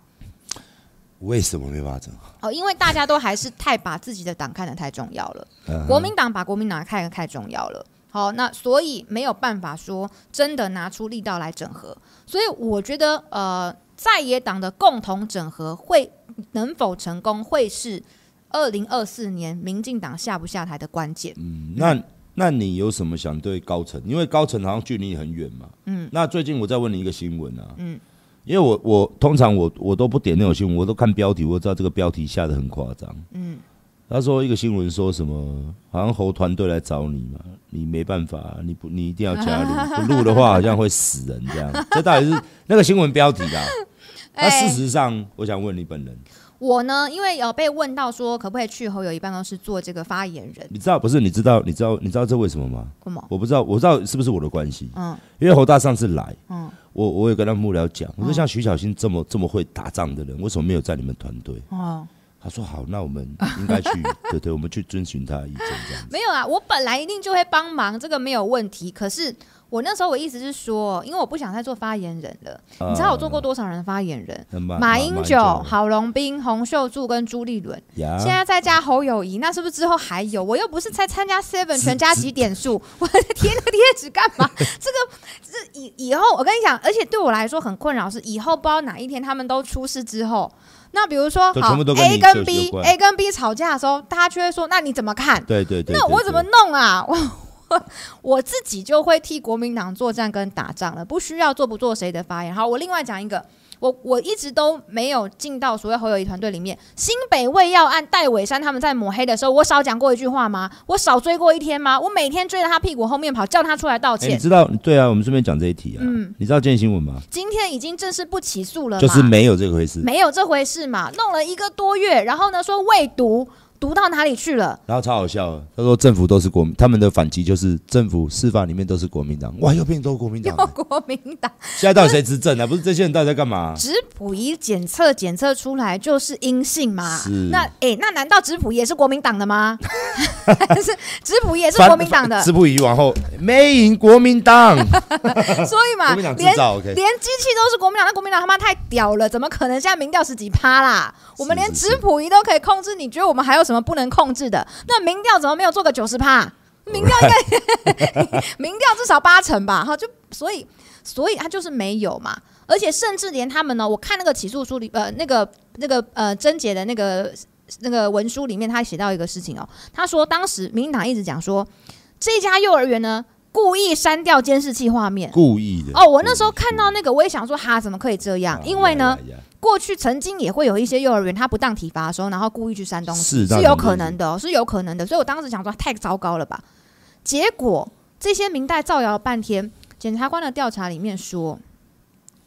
为什么没办法整合？哦，因为大家都还是太把自己的党看得太重要了，国民党把国民党看得太重要了。好，那所以没有办法说真的拿出力道来整合。所以我觉得，呃，在野党的共同整合会。能否成功，会是二零二四年民进党下不下台的关键。嗯，那那你有什么想对高层？因为高层好像距离很远嘛。嗯，那最近我再问你一个新闻啊。嗯，因为我我通常我我都不点那种新闻，我都看标题，我知道这个标题下的很夸张。嗯，他说一个新闻说什么，好像侯团队来找你嘛，你没办法，你不你一定要加入，不 录的话好像会死人这样。这到底是那个新闻标题啊？那事实上，欸、我想问你本人，我呢，因为有被问到说可不可以去侯友谊办公室做这个发言人，你知道不是？你知道？你知道？你知道这为什么吗？为什么？我不知道，我知道是不是我的关系？嗯，因为侯大上次来，嗯，我我也跟他幕僚讲，我说像徐小新这么这么会打仗的人，为什么没有在你们团队？哦，他说好，那我们应该去，对对，我们去遵循他的意见这样子。没有啊，我本来一定就会帮忙，这个没有问题。可是。我那时候我意思是说，因为我不想再做发言人了。Uh, 你知道我做过多少人的发言人？马，马英九、郝龙斌、洪秀柱跟朱立伦.现在再加侯友谊，那是不是之后还有？我又不是才参加 Seven 全家几点数，我贴那个贴纸干嘛？这个是以以后我跟你讲，而且对我来说很困扰是，以后不知道哪一天他们都出事之后，那比如说好 A 跟 B，A 跟 B 吵架的时候，大家就会说，那你怎么看？对对对，对，那我怎么弄啊？我。我自己就会替国民党作战跟打仗了，不需要做不做谁的发言。好，我另外讲一个，我我一直都没有进到所谓侯友谊团队里面。新北卫药案戴伟山他们在抹黑的时候，我少讲过一句话吗？我少追过一天吗？我每天追着他屁股后面跑，叫他出来道歉。欸、你知道？对啊，我们顺便讲这一题啊。嗯，你知道今天新闻吗？今天已经正式不起诉了，就是没有这回事，没有这回事嘛。弄了一个多月，然后呢说未读。读到哪里去了？然后超好笑，他说政府都是国民，他们的反击就是政府司法里面都是国民党，哇，又变都国民党，又国民党。现在到底谁执政啊？不是这些人到底在干嘛？质谱仪检测检测出来就是阴性嘛？是。那哎、欸，那难道质谱也是国民党的吗？还是质谱也是国民党的？质谱仪往后没赢国民党。所以嘛，连连机器都是国民党，那国民党他妈太屌了，怎么可能现在民调十几趴啦？我们连质谱仪都可以控制，你觉得我们还有什么不能控制的？那民调怎么没有做个九十趴？民调应该 民调至少八成吧？哈，就所以所以他就是没有嘛。而且甚至连他们呢，我看那个起诉书里，呃，那个那个呃，侦结的那个那个文书里面，他写到一个事情哦，他说当时民进党一直讲说这家幼儿园呢。故意删掉监视器画面，故意的哦。我那时候看到那个，我也想说，哈，怎么可以这样？因为呢，过去曾经也会有一些幼儿园，他不当体罚的时候，然后故意去删东西，是有可能的，是有可能的。所以我当时想说，太糟糕了吧？结果这些明代造谣了半天，检察官的调查里面说，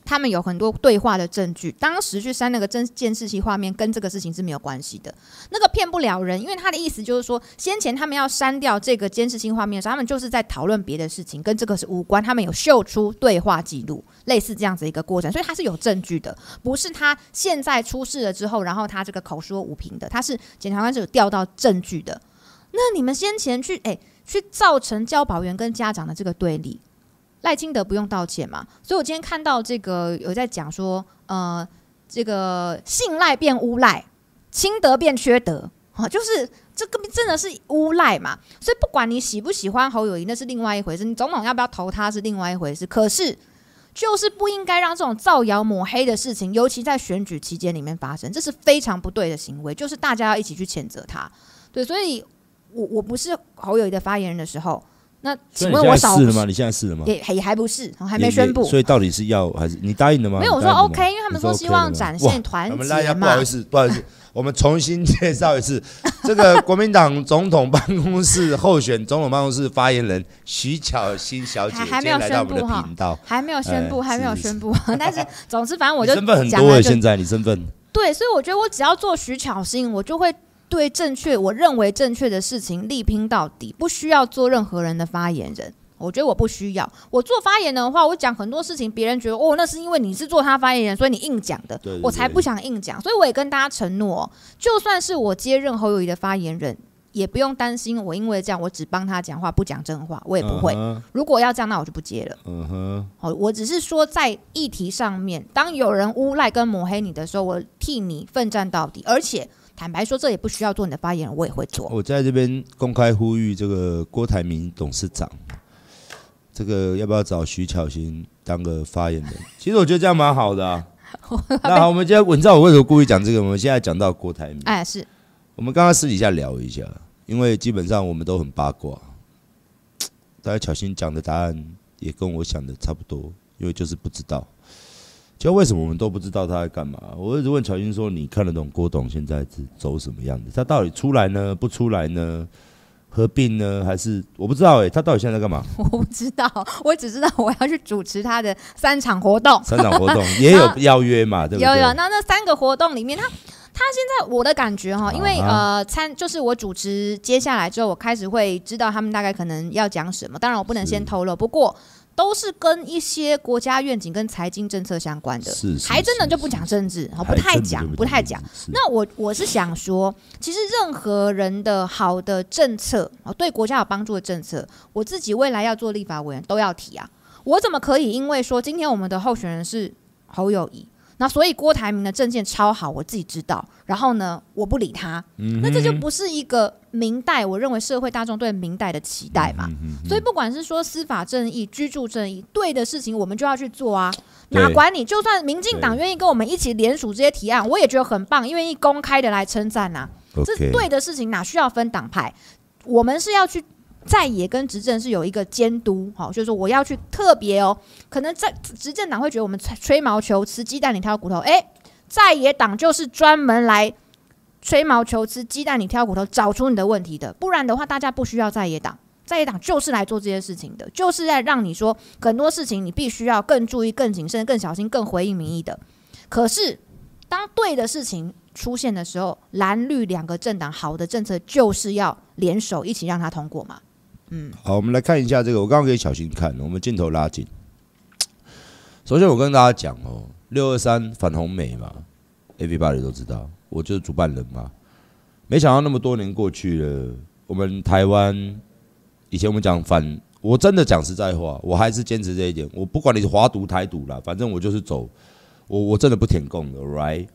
他们有很多对话的证据。当时去删那个真监视器画面，跟这个事情是没有关系的。那个骗不了人，因为他的意思就是说，先前他们要删掉这个监视器画面的时候，他们就是在讨论别的事情，跟这个是无关。他们有秀出对话记录，类似这样子一个过程，所以他是有证据的，不是他现在出事了之后，然后他这个口说无凭的，他是检察官是有调到证据的。那你们先前去哎，去造成教保员跟家长的这个对立。赖清德不用道歉嘛？所以我今天看到这个有在讲说，呃，这个信赖变诬赖，清德变缺德，啊，就是这个真的是诬赖嘛？所以不管你喜不喜欢侯友宜，那是另外一回事；你总统要不要投他是另外一回事。可是就是不应该让这种造谣抹黑的事情，尤其在选举期间里面发生，这是非常不对的行为。就是大家要一起去谴责他。对，所以我我不是侯友宜的发言人的时候。那请问我少是了吗？你现在是了吗？也也还不是，还没宣布。所以到底是要还是你答应的吗？没有，我说 OK，因为他们说希望展现团结嘛。我们大家不好意思，不好意思，我们重新介绍一次这个国民党总统办公室候选总统办公室发言人徐巧芯小姐，还没有宣布哈，还没有宣布，还没有宣布。但是总之，反正我就身份很多，现在你身份对，所以我觉得我只要做徐巧芯，我就会。对正确，我认为正确的事情力拼到底，不需要做任何人的发言人。我觉得我不需要，我做发言人的话，我讲很多事情，别人觉得哦，那是因为你是做他发言人，所以你硬讲的，对对对，我才不想硬讲。所以我也跟大家承诺，就算是我接任侯友谊的发言人，也不用担心我因为这样，我只帮他讲话，不讲真话，我也不会。Uh huh. 如果要这样，那我就不接了。嗯哼，好，我只是说在议题上面，当有人诬赖跟抹黑你的时候，我替你奋战到底，而且。坦白说，这也不需要做你的发言人，我也会做。我在这边公开呼吁这个郭台铭董事长，这个要不要找徐巧芯当个发言人？其实我觉得这样蛮好的啊。那好，我们今天文章我为什么故意讲这个？我们现在讲到郭台铭，哎，是我们刚刚私底下聊一下，因为基本上我们都很八卦。大家巧芯讲的答案也跟我想的差不多，因为就是不知道。就为什么我们都不知道他在干嘛？我一直问乔欣说：“你看得懂郭董现在是走什么样子？他到底出来呢？不出来呢？合并呢？还是我不知道？哎，他到底现在在干嘛？”我不知道，我只知道我要去主持他的三场活动。三场活动也有 邀约嘛？对不对？有有。那那三个活动里面，他他现在我的感觉哈，因为呃参就是我主持接下来之后，我开始会知道他们大概可能要讲什么。当然我不能先透露，不过。都是跟一些国家愿景跟财经政策相关的，还真的就不讲政治，不太讲，不太讲。那我我是想说，其实任何人的好的政策啊，对国家有帮助的政策，我自己未来要做立法委员都要提啊。我怎么可以因为说今天我们的候选人是侯友宜？那所以郭台铭的证件超好，我自己知道。然后呢，我不理他，嗯、那这就不是一个明代。我认为社会大众对明代的期待嘛。所以不管是说司法正义、居住正义，对的事情我们就要去做啊。哪管你就算民进党愿意跟我们一起联署这些提案，我也觉得很棒，愿意公开的来称赞呐。这对的事情哪需要分党派？我们是要去。在野跟执政是有一个监督，好，就是说我要去特别哦，可能在执政党会觉得我们吹吹毛求疵，鸡蛋里挑骨头，哎，在野党就是专门来吹毛求疵，鸡蛋里挑骨头，找出你的问题的，不然的话，大家不需要在野党，在野党就是来做这些事情的，就是在让你说很多事情你必须要更注意、更谨慎、更小心、更回应民意的。可是当对的事情出现的时候，蓝绿两个政党好的政策就是要联手一起让它通过嘛。嗯，好，我们来看一下这个。我刚刚给巧芯看，我们镜头拉近。首先，我跟大家讲哦，六二三反红媒嘛，everybody 都知道，我就是主办人嘛。没想到那么多年过去了，我们台湾以前我们讲反，我真的讲实在话，我还是坚持这一点。我不管你是华独台独啦，反正我就是走，我我真的不舔共的，right？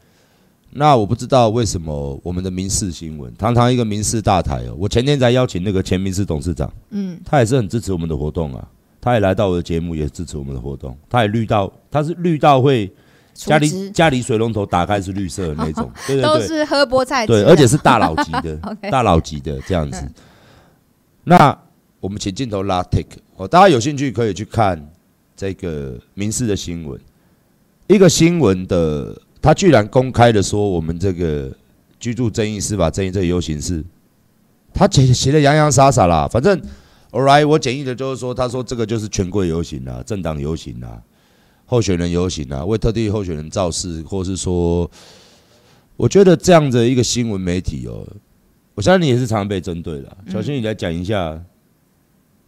那我不知道为什么我们的民事新闻，堂堂一个民事大台哦，我前天才邀请那个前民事董事长，嗯，他也是很支持我们的活动啊，他也来到我的节目，也支持我们的活动，他也绿到，他是绿到会家里家里水龙头打开是绿色的那种，对对对，都是喝菠菜，对，而且是大佬级的，大佬级的这样子。嗯、那我们请镜头拉 take 哦，大家有兴趣可以去看这个民事的新闻，一个新闻的。他居然公开的说，我们这个居住争议、司法争议这个游行是，他写写的洋洋洒洒啦。反正，all right，我简易的就是说，他说这个就是权贵游行啊，政党游行啊。候选人游行啊，为特定候选人造势，或是说，我觉得这样的一个新闻媒体哦，我相信你也是常常被针对的。小新，你来讲一下，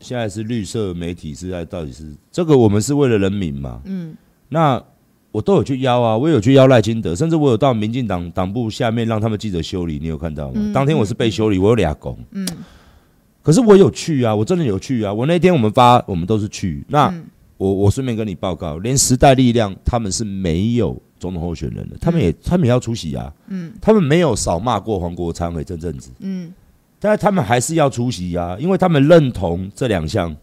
现在是绿色媒体是在到底是这个？我们是为了人民嘛？嗯，那。我都有去邀啊，我有去邀赖清德，甚至我有到民进党党部下面让他们记者修理，你有看到吗？嗯、当天我是被修理，我有俩工。嗯，可是我有去啊，我真的有去啊。我那天我们发，我们都是去。那、嗯、我我顺便跟你报告，连时代力量他们是没有总统候选人的，他们也他们也要出席啊。嗯，他们没有少骂过黄国昌和郑正子。嗯，但是他们还是要出席啊，因为他们认同这两项。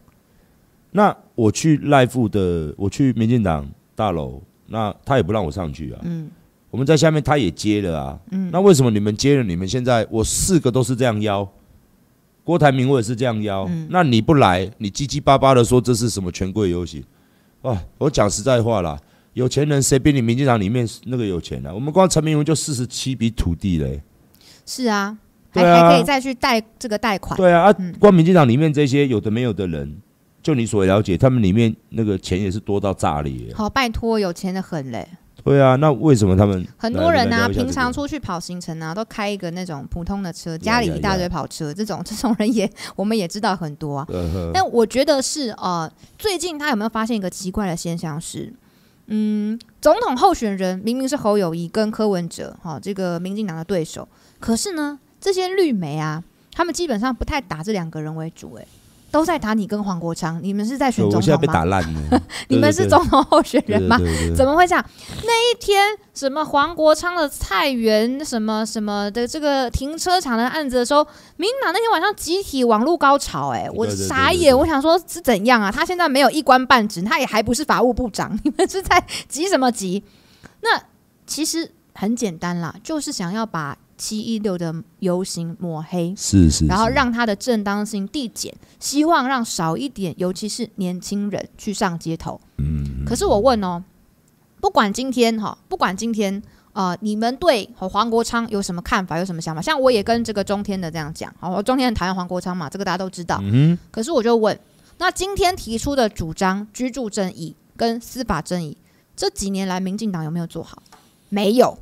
那我去赖富的，我去民进党大楼。那他也不让我上去啊。嗯，我们在下面，他也接了啊。嗯，那为什么你们接了？你们现在我四个都是这样邀，郭台铭我也是这样邀。嗯，那你不来，你叽叽巴巴的说这是什么权贵游戏？哇，我讲实在话啦，有钱人谁比你民进党里面那个有钱啊？我们光陈明文就四十七笔土地嘞。是啊，还还可以再去贷这个贷款。对啊，啊，光民进党里面这些有的没有的人。就你所了解，他们里面那个钱也是多到炸裂。好，拜托，有钱的很嘞。对啊，那为什么他们很多人啊，平常出去跑行程啊，都开一个那种普通的车，家里一大堆跑车，这种 这种人也我们也知道很多啊。但我觉得是呃，最近他有没有发现一个奇怪的现象是，嗯，总统候选人明明是侯友谊跟柯文哲哈，这个民进党的对手，可是呢，这些绿媒啊，他们基本上不太打这两个人为主，哎。都在打你跟黄国昌，你们是在选总统吗？我现在被打烂了。你们是总统候选人吗？怎么会这样？那一天什么黄国昌的菜园什么什么的这个停车场的案子的时候，民进党那天晚上集体网络高潮，哎，我傻眼，我想说是怎样啊？他现在没有一官半职，他也还不是法务部长，你们是在急什么急？那其实很简单啦，就是想要把。七一六的游行抹黑，是是，是，然后让他的正当性递减，希望让少一点，尤其是年轻人去上街头。嗯，可是我问哦，不管今天哈，不管今天呃，你们对黄国昌有什么看法，有什么想法？像我也跟这个中天的这样讲，好，中天很讨厌黄国昌嘛，这个大家都知道。嗯，可是我就问，那今天提出的主张居住正义跟司法正义，这几年来民进党有没有做好？没有。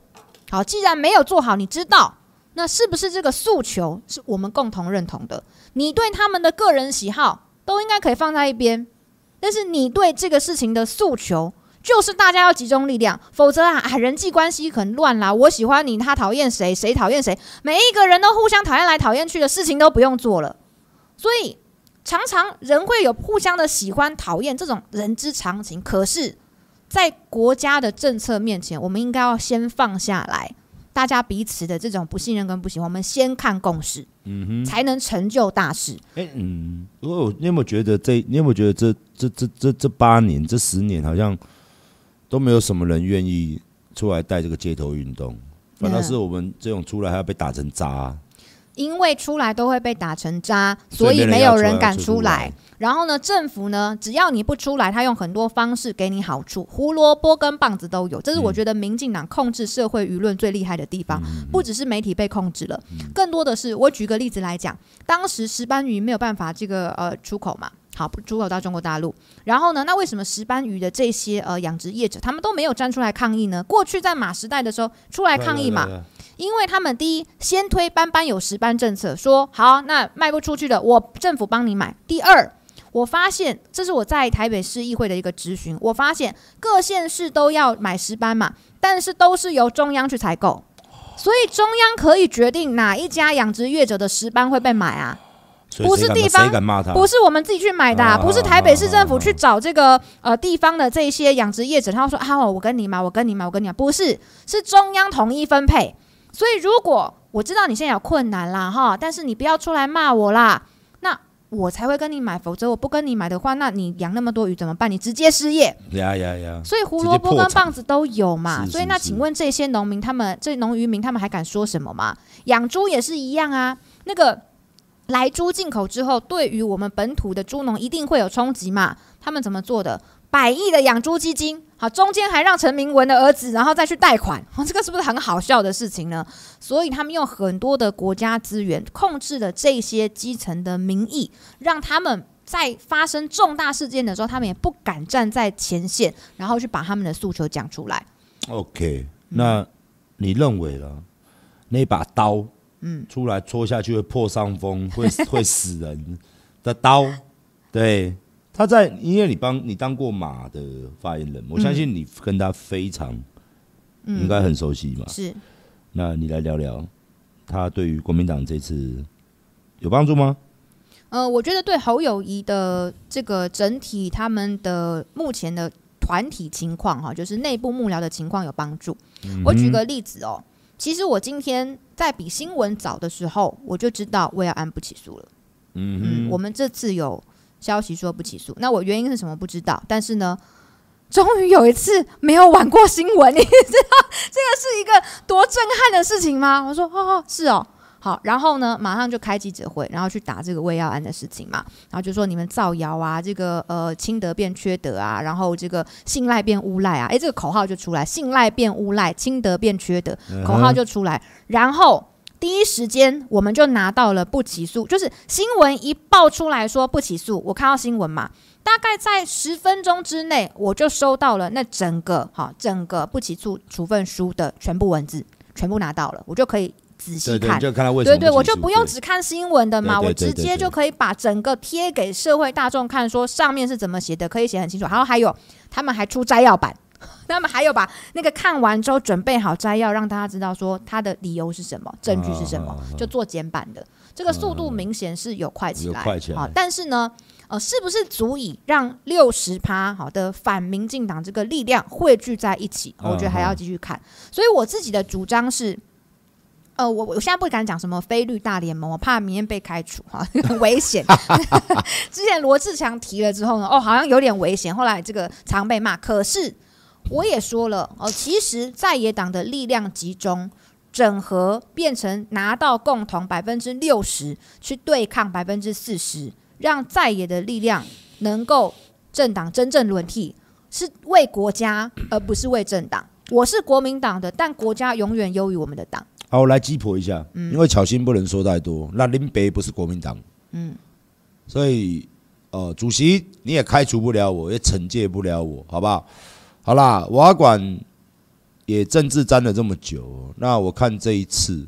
好，既然没有做好，你知道，那是不是这个诉求是我们共同认同的？你对他们的个人喜好都应该可以放在一边，但是你对这个事情的诉求，就是大家要集中力量，否则啊，人际关系很乱啦。我喜欢你，他讨厌谁，谁讨厌谁，每一个人都互相讨厌来讨厌去的事情都不用做了。所以常常人会有互相的喜欢讨厌，这种人之常情。可是。在国家的政策面前，我们应该要先放下来，大家彼此的这种不信任跟不喜欢，我们先看共识，嗯哼，才能成就大事。哎，嗯，如果你有没有觉得这？你有没有觉得这这这这这八年这十年好像都没有什么人愿意出来带这个街头运动，反倒是我们这种出来还要被打成渣。因为出来都会被打成渣，所以没有人敢出来。然后呢，政府呢，只要你不出来，他用很多方式给你好处，胡萝卜跟棒子都有。这是我觉得民进党控制社会舆论最厉害的地方，不只是媒体被控制了，更多的是我举个例子来讲，当时石斑鱼没有办法这个呃出口嘛，好，出口到中国大陆。然后呢，那为什么石斑鱼的这些呃养殖业者他们都没有站出来抗议呢？过去在马时代的时候出来抗议嘛。因为他们第一先推班班有石斑政策，说好，那卖不出去的我政府帮你买。第二，我发现这是我在台北市议会的一个质询，我发现各县市都要买石斑嘛，但是都是由中央去采购，所以中央可以决定哪一家养殖业者的石斑会被买啊，不是地方，不是我们自己去买的，不是台北市政府去找这个呃地方的这些养殖业者，他说啊，我跟你买，我跟你买，我跟你买，不是，是中央统一分配。所以，如果我知道你现在有困难啦，哈，但是你不要出来骂我啦，那我才会跟你买。否则我不跟你买的话，那你养那么多鱼怎么办？你直接失业。呀呀呀！所以胡萝卜跟棒子都有嘛。所以那请问这些农民他们，这农渔民他们还敢说什么吗？养猪也是一样啊。那个来猪进口之后，对于我们本土的猪农一定会有冲击嘛？他们怎么做的？百亿的养猪基金，好，中间还让陈明文的儿子，然后再去贷款，这个是不是很好笑的事情呢？所以他们用很多的国家资源控制了这些基层的民意，让他们在发生重大事件的时候，他们也不敢站在前线，然后去把他们的诉求讲出来。OK，那你认为了那把刀，嗯，出来戳下去会破伤风，会会死人的刀，对，他在，因为你帮你当过马的发言人，我相信你跟他非常应该很熟悉嘛，是。那你来聊聊，他对于国民党这次有帮助吗？呃，我觉得对侯友谊的这个整体他们的目前的团体情况哈，就是内部幕僚的情况有帮助。嗯、我举个例子哦，其实我今天在比新闻早的时候，我就知道魏耀安不起诉了。嗯，嗯，我们这次有消息说不起诉，那我原因是什么不知道，但是呢，终于有一次没有晚过新闻，你知道这个是一个多震撼的事情吗？我说哦，哦，是哦。好，然后呢，马上就开记者会，然后去打这个魏耀安的事情嘛，然后就说你们造谣啊，这个呃清德变缺德啊，然后这个信赖变诬赖啊，诶，这个口号就出来，信赖变诬赖，清德变缺德，口号就出来，然后第一时间我们就拿到了不起诉，就是新闻一爆出来说不起诉，我看到新闻嘛，大概在十分钟之内我就收到了那整个哈整个不起诉处分书的全部文字，全部拿到了，我就可以。仔细看，对对，对对，我就不用只看新闻的嘛，我直接就可以把整个贴给社会大众看，说上面是怎么写的，可以写很清楚。然后还有，他们还出摘要版，他们还有把那个看完之后准备好摘要，让大家知道说他的理由是什么，证据是什么，就做简版的。这个速度明显是有快起来，好，但是呢，呃，是不是足以让六十趴好的反民进党这个力量汇聚在一起？我觉得还要继续看。所以我自己的主张是。呃，我我现在不敢讲什么非绿大联盟，我怕明天被开除哈，很 危险。之前罗志强提了之后呢，哦，好像有点危险。后来这个常被骂，可是我也说了哦，其实在野党的力量集中、整合，变成拿到共同百分之六十去对抗百分之四十，让在野的力量能够政党真正轮替，是为国家而不是为政党。我是国民党的，但国家永远优于我们的党。好，我来鸡婆一下，因为巧心不能说太多。那林北不是国民党，嗯，所以，呃，主席你也开除不了我，也惩戒不了我，好不好？好啦，我管也政治沾了这么久，那我看这一次，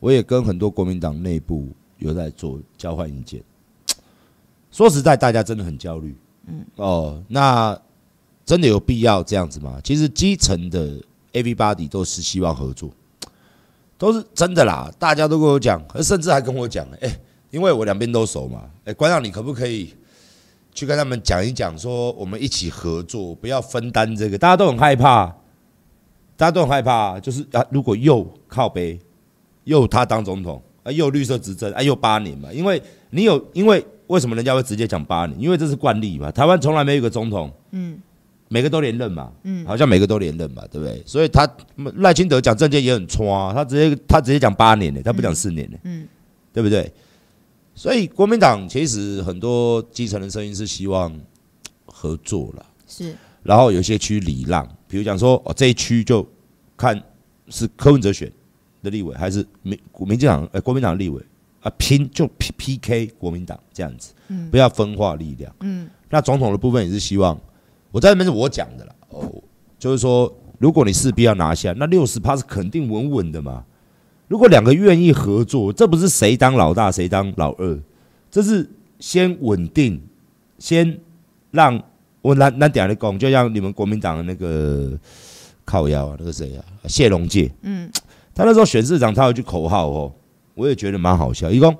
我也跟很多国民党内部有在做交换意见。说实在，大家真的很焦虑，嗯，哦，那真的有必要这样子吗？其实基层的 everybody 都是希望合作。都是真的啦，大家都跟我讲，甚至还跟我讲，哎、欸，因为我两边都熟嘛，哎、欸，馆长，你可不可以去跟他们讲一讲，说我们一起合作，不要分担这个，大家都很害怕，大家都很害怕，就是啊，如果又靠北，又他当总统，啊，又绿色执政，啊，又八年嘛，因为你有，因为为什么人家会直接讲八年？因为这是惯例嘛，台湾从来没有一个总统，嗯。每个都连任嘛，嗯，好像每个都连任嘛，对不对？所以他赖清德讲政见也很冲啊，他直接他直接讲八年呢，他不讲四年呢，嗯，对不对？所以国民党其实很多基层的声音是希望合作了，是，然后有些区礼让，比如讲说哦这一区就看是柯文哲选的立委还是民民进党呃国民党立委啊拼就 P P K 国民党这样子，嗯，不要分化力量，嗯，那总统的部分也是希望。我在那边是我讲的啦哦，就是说，如果你势必要拿下，那六十趴是肯定稳稳的嘛。如果两个愿意合作，这不是谁当老大谁当老二，这是先稳定，先让我那那点来讲，就像你们国民党的那个靠腰啊，那个谁啊，谢龙介，嗯，他那时候选市长，他有句口号哦，我也觉得蛮好笑，伊讲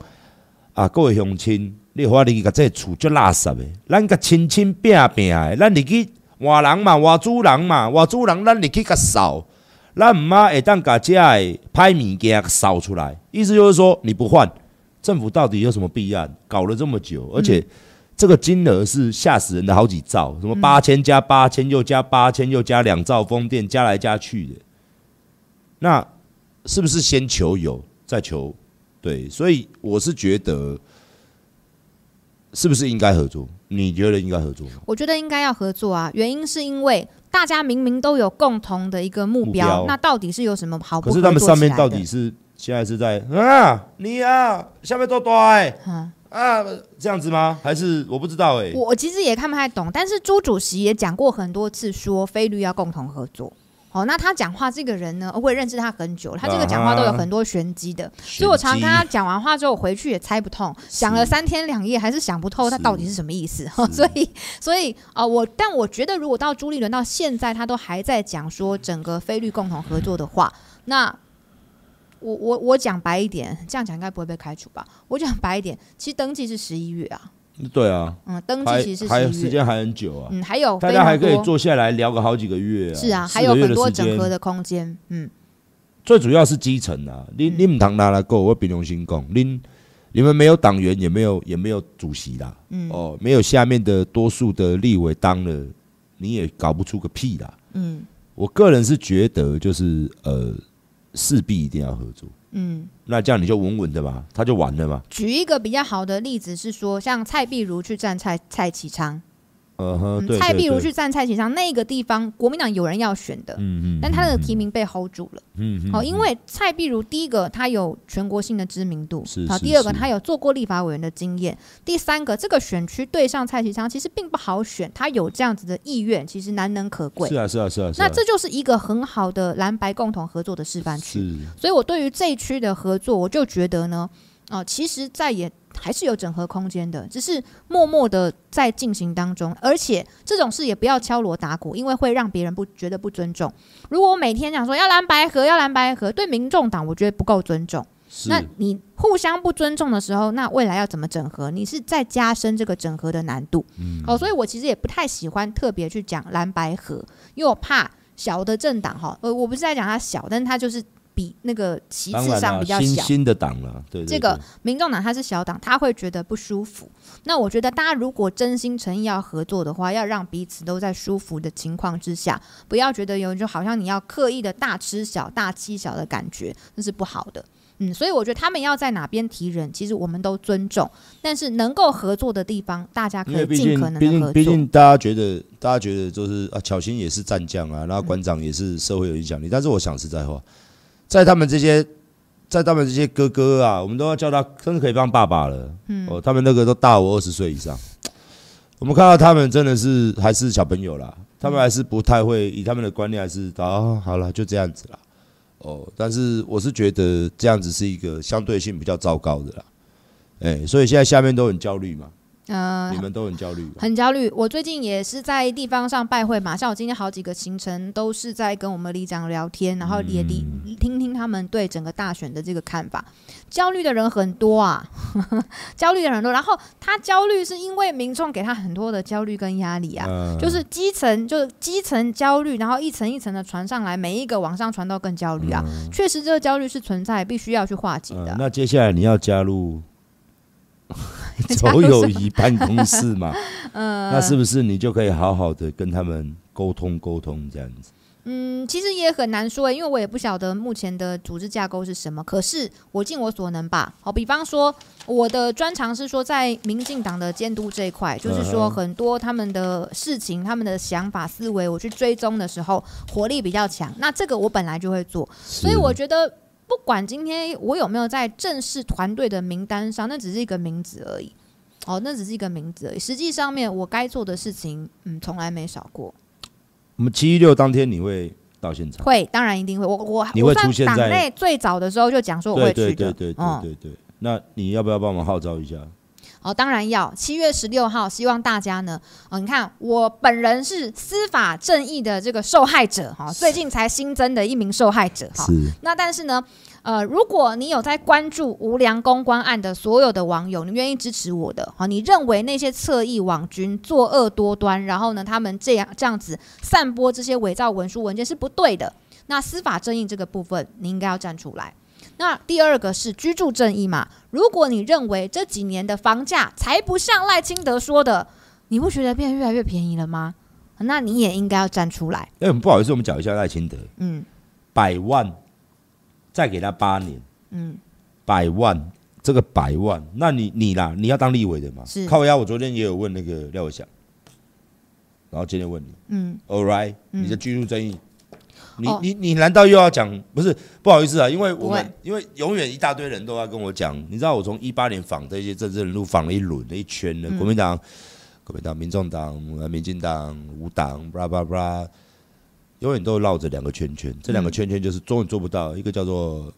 啊，各位乡亲。你话你个这厝足垃圾的，咱个亲亲拼拼的，咱入去换人嘛，换主人嘛，换主人，咱入去个扫，咱唔妈会当个这的歹物件扫出来。意思就是说，你不换，政府到底有什么弊案？搞了这么久，而且这个金额是吓死人的，好几兆，什么八千加八千，又加八千，又加两兆风电，加来加去的。那是不是先求有，再求对？所以我是觉得。是不是应该合作？你觉得应该合作吗？我觉得应该要合作啊！原因是因为大家明明都有共同的一个目标，目标那到底是有什么好？可是他们上面到底是现在是在啊，你啊，下面多多哎，啊，啊，这样子吗？还是我不知道哎、欸。我其实也看不太懂，但是朱主席也讲过很多次，说菲律要共同合作。哦，那他讲话这个人呢，我也认识他很久，他这个讲话都有很多玄机的，所以我常常跟他讲完话之后，我回去也猜不透，讲了三天两夜还是想不透他到底是什么意思。所以，所以啊、呃，我但我觉得，如果到朱立伦到现在他都还在讲说整个菲律共同合作的话，那我我我讲白一点，这样讲应该不会被开除吧？我讲白一点，其实登记是十一月啊。对啊，嗯，登记其实是还有时间还很久啊，嗯，还有大家还可以坐下来聊个好几个月啊，是啊，还有很多整合的空间，嗯，最主要是基层啊，你你唔通拿来够，我比良心讲，你你们没有党员，也没有也没有主席啦，嗯，哦，没有下面的多数的立委当了，你也搞不出个屁啦，嗯，我个人是觉得就是呃，势必一定要合作。嗯，那这样你就稳稳的嘛，他就完了嘛。举一个比较好的例子是说，像蔡碧如去站蔡蔡启昌。Uh 蔡壁如去站蔡其昌那个地方，国民党有人要选的，嗯嗯，但他的提名被 hold 住了，嗯嗯，好，因为蔡壁如第一个他有全国性的知名度，是，好，第二个他有做过立法委员的经验，第三个这个选区对上蔡其昌其实并不好选，他有这样子的意愿，其实难能可贵，是啊是啊是啊，那这就是一个很好的蓝白共同合作的示范区，所以我对于这一区的合作，我就觉得呢，哦，其实在也。还是有整合空间的，只是默默的在进行当中，而且这种事也不要敲锣打鼓，因为会让别人不觉得不尊重。如果我每天讲说要蓝白合，要蓝白合，对民众党我觉得不够尊重。那你互相不尊重的时候，那未来要怎么整合？你是在加深这个整合的难度。嗯。哦，所以我其实也不太喜欢特别去讲蓝白合，因为我怕小的政党哈，呃，我不是在讲它小，但是它就是。比那个旗帜上比较小，新新的党了，对，对，对，这个民众党他是小党，他会觉得不舒服。那我觉得大家如果真心诚意要合作的话，要让彼此都在舒服的情况之下，不要觉得有就好像你要刻意的大吃小、大欺小的感觉，那是不好的。嗯，所以我觉得他们要在哪边提人，其实我们都尊重。但是能够合作的地方，大家可以尽可能的合作。毕竟，毕竟大家觉得，大家觉得就是啊，巧心也是战将啊，然后馆长也是社会有影响力，嗯。但是我想实在话。在他们这些，在他们这些哥哥啊，我们都要叫他，真的可以当爸爸了。嗯，哦，他们那个都大我二十岁以上。我们看到他们真的是还是小朋友啦，他们还是不太会，以他们的观念还是啊，好了，就这样子啦。哦，但是我是觉得这样子是一个相对性比较糟糕的啦。哎，所以现在下面都很焦虑嘛。呃，你们都很焦虑，很焦虑。我最近也是在地方上拜会嘛，像我今天好几个行程都是在跟我们里长聊天，然后也理听听他们对整个大选的这个看法。焦虑的人很多啊，呵 呵焦虑的人很多。然后他焦虑是因为民众给他很多的焦虑跟压力啊，呃、就是基层就是基层焦虑，然后一层一层的传上来，每一个往上传到更焦虑啊。呃、确实，这个焦虑是存在，必须要去化解的、呃。那接下来你要加入？走友谊办公室嘛，嗯，那是不是你就可以好好的跟他们沟通沟通这样子？嗯，其实也很难说，因为我也不晓得目前的组织架构是什么。可是我尽我所能吧。好，比方说我的专长是说在民进党的监督这一块，就是说很多他们的事情、他们的想法、思维，我去追踪的时候，火力比较强。那这个我本来就会做，所以我觉得。不管今天我有没有在正式团队的名单上，那只是一个名字而已。哦，那只是一个名字而已。实际上面我该做的事情，嗯，从来没少过。我们七一六当天你会到现场？会，当然一定会。我我你会出现在党内最早的时候就讲说我会去的。对对对对对对对。那你要不要帮忙号召一下？哦，当然要。七月十六号，希望大家呢，哦，你看我本人是司法正义的这个受害者哈，最近才新增的一名受害者哈。那但是呢，呃，如果你有在关注无良公关案的所有的网友，你愿意支持我的，好，你认为那些侧翼网军作恶多端，然后呢，他们这样这样子散播这些伪造文书文件是不对的。那司法正义这个部分，你应该要站出来。那第二个是居住正义嘛？如果你认为这几年的房价才不像赖清德说的，你不觉得变得越来越便宜了吗？那你也应该要站出来。哎，不好意思，我们讲一下赖清德。嗯，百万再给他八年。嗯，百万这个百万，那你你啦，你要当立委的嘛？是。靠压，我昨天也有问那个廖伟翔，然后今天问你。嗯，All right，你的居住正义。你哦。你你难道又要讲？不是，不好意思啊，因为我们因为永远一大堆人都要跟我讲，你知道我从一八年访这些政治人物访了一轮了一圈了，嗯。国民党、国民党、民众党、民进党、无党，巴拉巴拉，永远都绕着两个圈圈，这两个圈圈就是永远做不到，一个叫做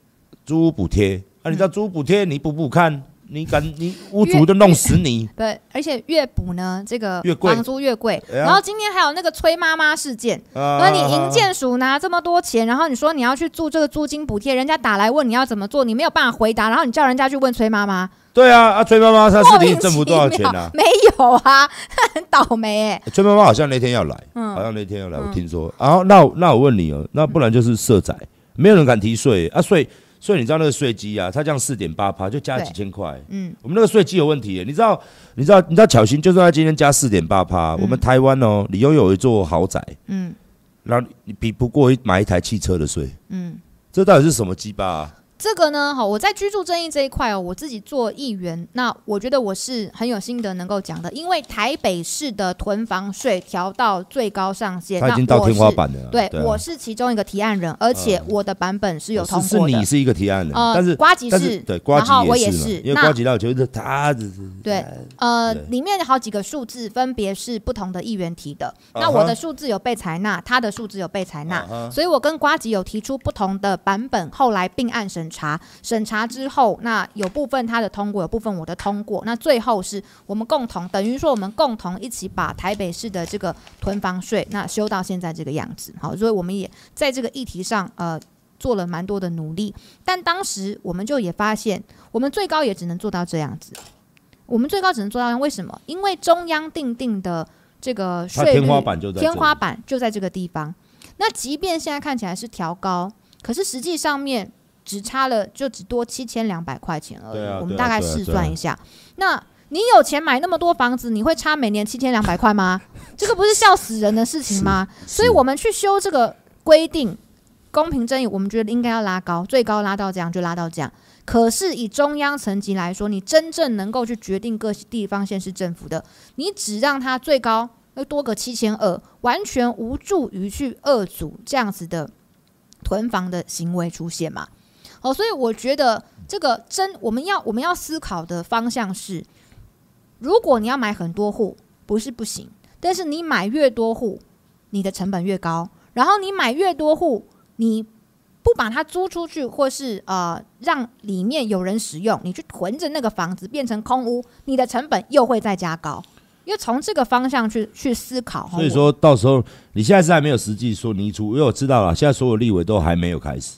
租屋补贴，啊，你知道租屋补贴你补补看。你敢，你屋主就弄死你！对，而且越补呢，这个房租越贵。然后今天还有那个崔妈妈事件，啊那你营建署拿这么多钱，然后你说你要去住这个租金补贴，人家打来问你要怎么做，你没有办法回答，然后你叫人家去问崔妈妈，对啊，啊，崔妈妈她是莫名其领政府多少钱妙啊？没有啊，很倒霉哎、崔妈妈好像那天要来，嗯好像那天要来，我听说。然后那我那我问你哦，那不然就是社宅，没有人敢提税啊，税所以你知道那个税基啊，它这样四点八趴就加几千块，嗯，我们那个税基有问题耶，你知道你知道你知道巧心，就算他今天加四点八趴，我们台湾哦，你拥有一座豪宅，嗯。然后你比不过一买一台汽车的税，嗯。这到底是什么鸡巴啊？这个呢，好，我在居住正义这一块哦，我自己做议员，那我觉得我是很有心得能够讲的，因为台北市的囤房税调到最高上限，它已经到天花板了啊。对，啊。我是其中一个提案人，而且我的版本是有通过的。是是你是一个提案人，呃但是瓜吉但是是对瓜吉然后我也是嘛是那因为呱吉那觉得他只是对，呃，对。里面有好几个数字分别是不同的议员提的，啊哈。那我的数字有被采纳，他的数字有被采纳，啊所以我跟瓜吉有提出不同的版本，后来并案审查，审查之后，那有部分他的通过，有部分我的通过，那最后是我们共同，等于说我们共同一起把台北市的这个囤房税那修到现在这个样子，好，所以我们也在这个议题上，呃。做了蛮多的努力，但当时我们就也发现，我们最高也只能做到这样子。我们最高只能做到，为什么？因为中央定定的这个税率天花板就在天花板就在这个地方。那即便现在看起来是调高，可是实际上面只差了，就只多七千两百块钱而已。啊我们大概试算一下，那你有钱买那么多房子，你会差每年七千两百块吗？这个不是笑死人的事情吗？所以我们去修这个规定，公平正义，我们觉得应该要拉高，最高拉到这样就拉到这样。可是以中央层级来说，你真正能够去决定各地方县市政府的，你只让它最高要多个七千二，完全无助于去遏阻这样子的囤房的行为出现嘛？哦，所以我觉得这个真我们要我们要思考的方向是，如果你要买很多户，不是不行，但是你买越多户，你的成本越高，然后你买越多户，你不把它租出去，或是呃让里面有人使用，你去囤着那个房子变成空屋，你的成本又会再加高。因为从这个方向去去思考，所以说到时候你现在是还没有实际说你出，因为我知道了，现在所有立委都还没有开始。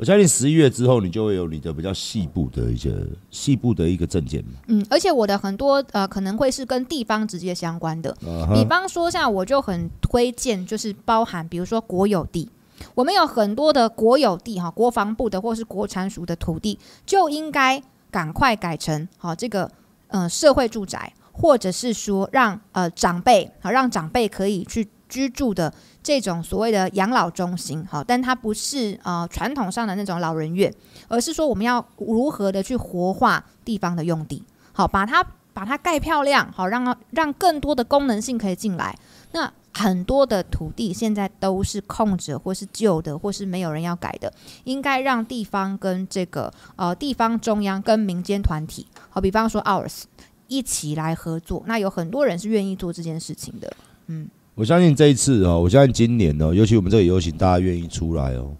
我相信十一月之后，你就会有你的比较细部的一些细部的一个证件嘛。嗯，而且我的很多呃可能会是跟地方直接相关的，比方说像我就很推荐，就是包含比如说国有地，我们有很多的国有地哈，国防部的或是国产署的土地，就应该赶快改成好这个呃社会住宅，或者是说让呃长辈好让长辈可以去居住的这种所谓的养老中心，好，但它不是呃传统上的那种老人院，而是说我们要如何的去活化地方的用地，好，把它把它盖漂亮，好，让让更多的功能性可以进来。那很多的土地现在都是空着，或是旧的，或是没有人要改的，应该让地方跟这个呃地方中央跟民间团体，好，比方说 ours 一起来合作，那有很多人是愿意做这件事情的，嗯。我相信这一次哦，我相信今年哦，尤其我们这个游行，大家愿意出来哦。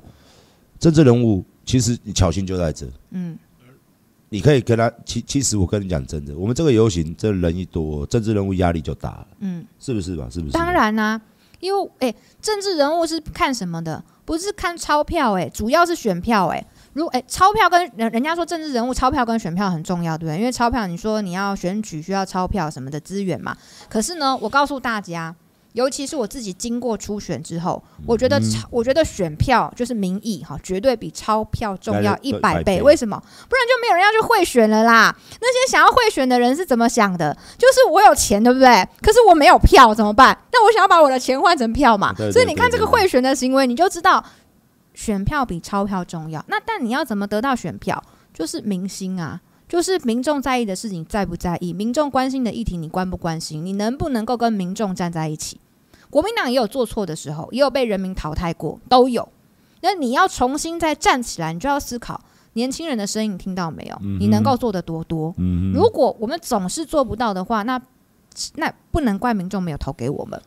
政治人物其实你巧心就在这，嗯，你可以跟他。其其实我跟你讲真的，我们这个游行，这人一多，政治人物压力就大了，嗯，是不是吧？是不是？当然啦、啊，因为诶，政治人物是看什么的？不是看钞票诶，主要是选票诶。如果诶，钞票跟人人家说政治人物钞票跟选票很重要，对不对？因为钞票你说你要选举需要钞票什么的资源嘛。可是呢，我告诉大家。尤其是我自己经过初选之后，我觉得钞，我觉得选票就是民意哈，绝对比钞票重要一百倍。为什么？不然就没有人要去贿选了啦。那些想要贿选的人是怎么想的？就是我有钱，对不对？可是我没有票，怎么办？那我想要把我的钱换成票嘛。所以你看这个贿选的行为，你就知道选票比钞票重要。那但你要怎么得到选票？就是明星啊，就是民众在意的事情在不在意，民众关心的议题你关不关心，你能不能够跟民众站在一起？国民党也有做错的时候，也有被人民淘汰过，都有。那你要重新再站起来，你就要思考年轻人的声音，你听到没有？嗯、你能够做得多多？嗯、如果我们总是做不到的话，那那不能怪民众没有投给我们。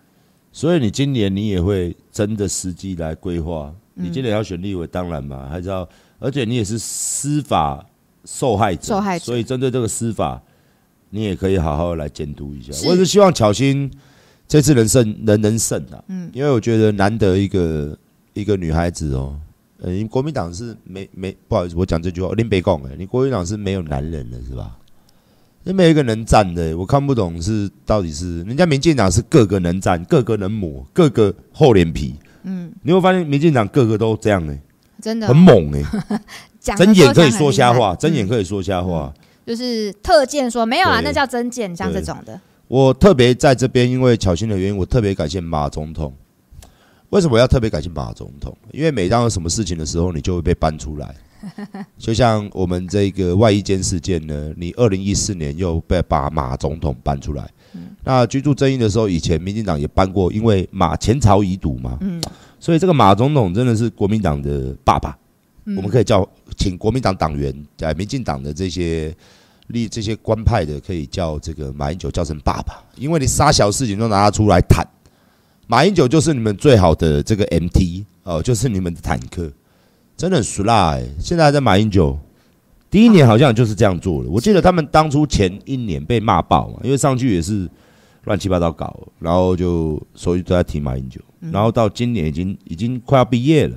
所以你今年你也会真的实际来规划。你今年要选立委，当然嘛，还是要，而且你也是司法受害者，受害者。所以针对这个司法，你也可以好好来监督一下。我也是希望巧心这次能胜，能能胜啊。嗯，因为我觉得难得一个一个女孩子哦，嗯，国民党是没没不好意思，我讲这句话，林北讲哎，你国民党是没有男人的是吧？那没有一个能站的，我看不懂是到底是人家民进党是个个能站，个个能抹，个个厚脸皮。嗯，你会发现民进党个个都这样哎、欸，真的很猛哎、欸，睁眼可以说瞎话，睁眼可以说瞎话，就是特见说没有啊，那叫真见，像这种的。我特别在这边，因为巧心的原因，我特别感谢马总统。为什么要特别感谢马总统？因为每当有什么事情的时候，你就会被搬出来。就像我们这个外衣间事件呢，你二零一四年又被把马总统搬出来。那居住争议的时候，以前民进党也搬过，因为马前朝遗毒嘛，嗯，所以这个马总统真的是国民党的爸爸，我们可以叫请国民党党员在民进党的这些立这些官派的，可以叫这个马英九叫成爸爸，因为你啥小事情都拿他出来谈，马英九就是你们最好的这个 MT 哦，就是你们的坦克，真的很俗辣哎，现在还在马英九。第一年好像就是这样做的，我记得他们当初前一年被骂爆嘛，因为上去也是乱七八糟搞，然后就所以都在提马英九，然后到今年已经已经快要毕业了。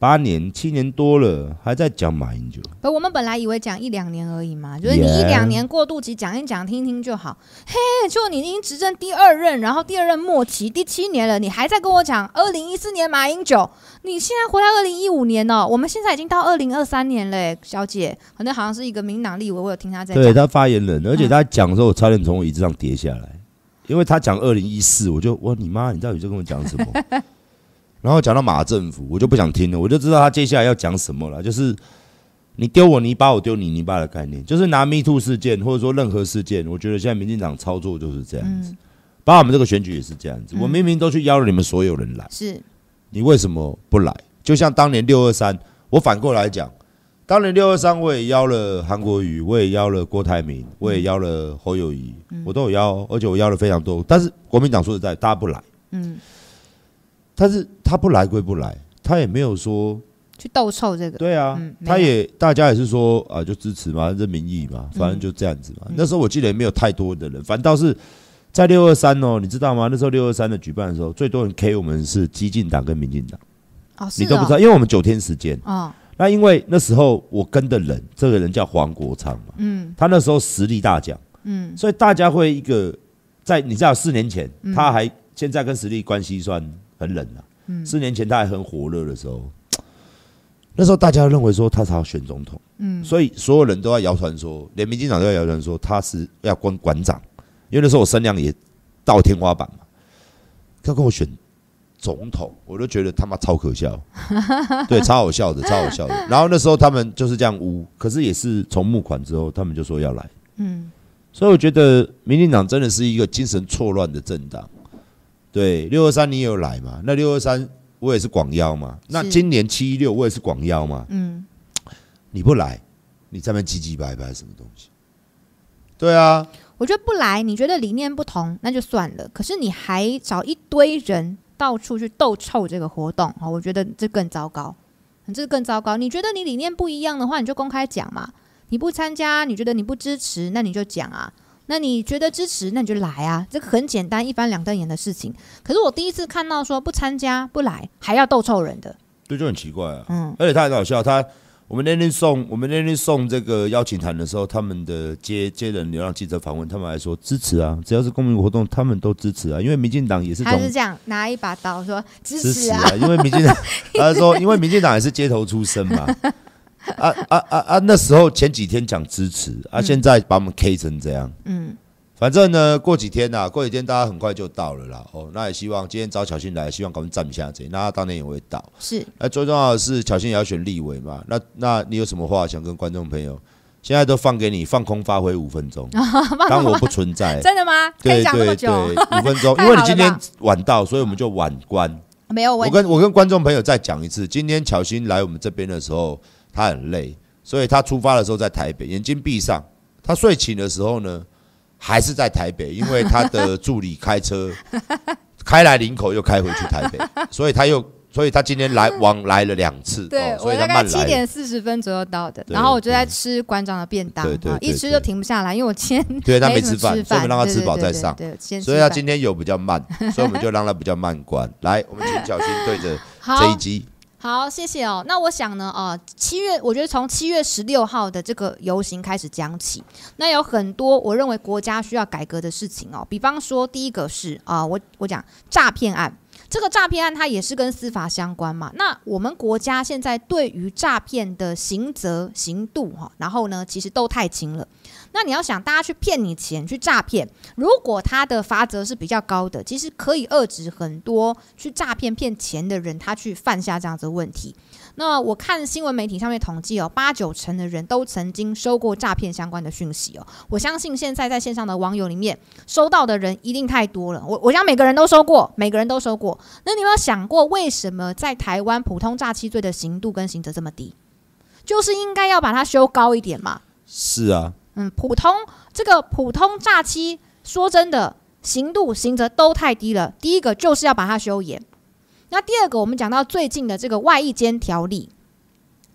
八年七年多了，还在讲马英九。不，我们本来以为讲一两年而已嘛，就是你一两年过渡期讲一讲，听听就好。嘿，就你已经执政第二任，然后第二任末期第七年了，你还在跟我讲二零一四年马英九？你现在回到二零一五年哦，我们现在已经到二零二三年嘞，小姐，可能好像是一个民党立委，我有听他在。对他发言人，而且他讲的时候，我差点从我椅子上跌下来，因为他讲二零一四，我就我你妈，你到底在跟我讲什么？然后讲到马政府，我就不想听了，我就知道他接下来要讲什么了，就是你丢我泥巴，我丢你泥巴的概念，就是拿 Me Too 事件或者说任何事件，我觉得现在民进党操作就是这样子，包括我们这个选举也是这样子，我明明都去邀了你们所有人来，是，你为什么不来？就像当年六二三，我反过来讲，当年六二三我也邀了韩国瑜，我也邀了郭台铭，我也邀了侯友宜，我都有邀，而且我邀了非常多，但是国民党说实在，大家不来，嗯。但是他不来归不来，他也没有说去斗臭这个。对啊，嗯、他也大家也是说啊，就支持嘛，这民意嘛，反正就这样子嘛。嗯、那时候我记得也没有太多的人，反倒是在六二三哦，你知道吗？那时候六二三的举办的时候，最多人 K 我们是激进党跟民进党。你都不知道，因为我们九天时间。哦。那因为那时候我跟的人，这个人叫黄国昌嘛。嗯。他那时候实力大奖。嗯。所以大家会一个在你知道四年前，他还现在跟实力关系算。很冷啊！四年前他还很火热的时候，那时候大家认为说他才要选总统，嗯，所以所有人都在谣传说，连民进党都在谣传说他是要关馆长，因为那时候我声量也到天花板嘛，他跟我选总统，我都觉得他妈超可笑，对，超好笑的，超好笑的。然后那时候他们就是这样污，可是也是从募款之后，他们就说要来，嗯，所以我觉得民进党真的是一个精神错乱的政党。对，六二三你也有来嘛？那六二三我也是广邀嘛。那今年七一六我也是广邀嘛。嗯，你不来，你在那边唧唧歪歪什么东西？对啊，我觉得不来，你觉得理念不同那就算了。可是你还找一堆人到处去斗臭这个活动啊，我觉得这更糟糕，这更糟糕。你觉得你理念不一样的话，你就公开讲嘛。你不参加，你觉得你不支持，那你就讲啊。那你觉得支持，那你就来啊，这个很简单，一翻两瞪眼的事情。可是我第一次看到说不参加不来还要斗臭人的，对，就很奇怪啊。嗯，而且他很搞笑，他我们那天送我们那天送这个邀请函的时候，他们的接接人流量记者访问，他们还说支持啊，只要是公民活动，他们都支持啊，因为民进党也是。他是这样拿一把刀说支持啊，因为民进党，他说因为民进党也是街头出身嘛。啊啊啊啊！那时候前几天讲支持，啊，现在把我们 K 成这样。嗯，反正呢，过几天呐，过几天大家很快就到了啦。哦，那也希望今天找巧心来，希望给我们站一下这，那他当天也会到。是，那最重要的是巧心也要选立委嘛。那那你有什么话想跟观众朋友？现在都放给你放空发挥五分钟，当我不存在。真的吗？对对对，五分钟，因为你今天晚到，所以我们就晚关。没有问题。我跟我跟观众朋友再讲一次，今天巧心来我们这边的时候，他很累，所以他出发的时候在台北，眼睛闭上。他睡醒的时候呢，还是在台北，因为他的助理开车 开来林口，又开回去台北，所以他又。所以他今天来往来了两次，对，所以他我大概七点四十分左右到的，然后我就在吃馆长的便当，对对一吃就停不下来，因为我今天 对他没吃饭，所以我们让他吃饱再上，对，所以他今天有比较慢，所以我们就让他比较慢关。来，我们请小心对着 这一集，好，谢谢哦。那我想呢，呃，七月，我觉得从七月十六号的这个游行开始讲起，那有很多我认为国家需要改革的事情哦，比方说第一个是啊，我我讲诈骗案。这个诈骗案它也是跟司法相关嘛？那我们国家现在对于诈骗的刑责刑度哈，然后呢，其实都太轻了。那你要想，大家去骗你钱去诈骗，如果他的罚则是比较高的，其实可以遏制很多去诈骗骗钱的人，他去犯下这样子的问题。那我看新闻媒体上面统计哦，八九成的人都曾经收过诈骗相关的讯息哦。我相信现在在线上的网友里面收到的人一定太多了。我我想每个人都收过，每个人都收过。那你有没有想过，为什么在台湾普通诈欺罪的刑度跟刑责这么低？就是应该要把它修高一点嘛。是啊，嗯，普通这个普通诈欺，说真的，刑度刑责都太低了。第一个就是要把它修严。那第二个，我们讲到最近的这个外役监条例，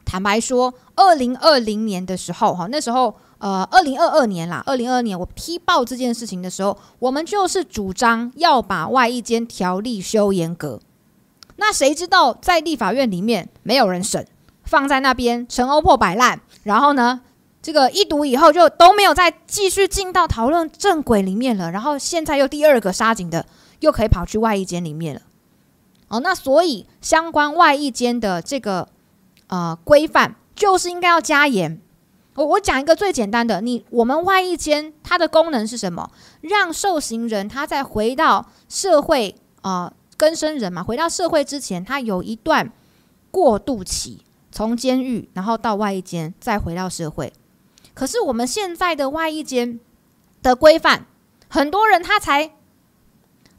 坦白说，二零二零年的时候，哈，那时候，呃，二零二二年啦，二零二二年我踢爆这件事情的时候，我们就是主张要把外役监条例修严格。那谁知道在立法院里面没有人审，放在那边陈欧破摆烂，然后呢，这个一读以后就都没有再继续进到讨论正轨里面了，然后现在又第二个杀警的又可以跑去外役监里面了。哦，那所以相关外役监的这个呃规范，就是应该要加严。我我讲一个最简单的，你我们外役监它的功能是什么？让受刑人他在回到社会啊，更生人嘛，回到社会之前，他有一段过渡期，从监狱然后到外役监，再回到社会。可是我们现在的外衣间的规范，很多人他才。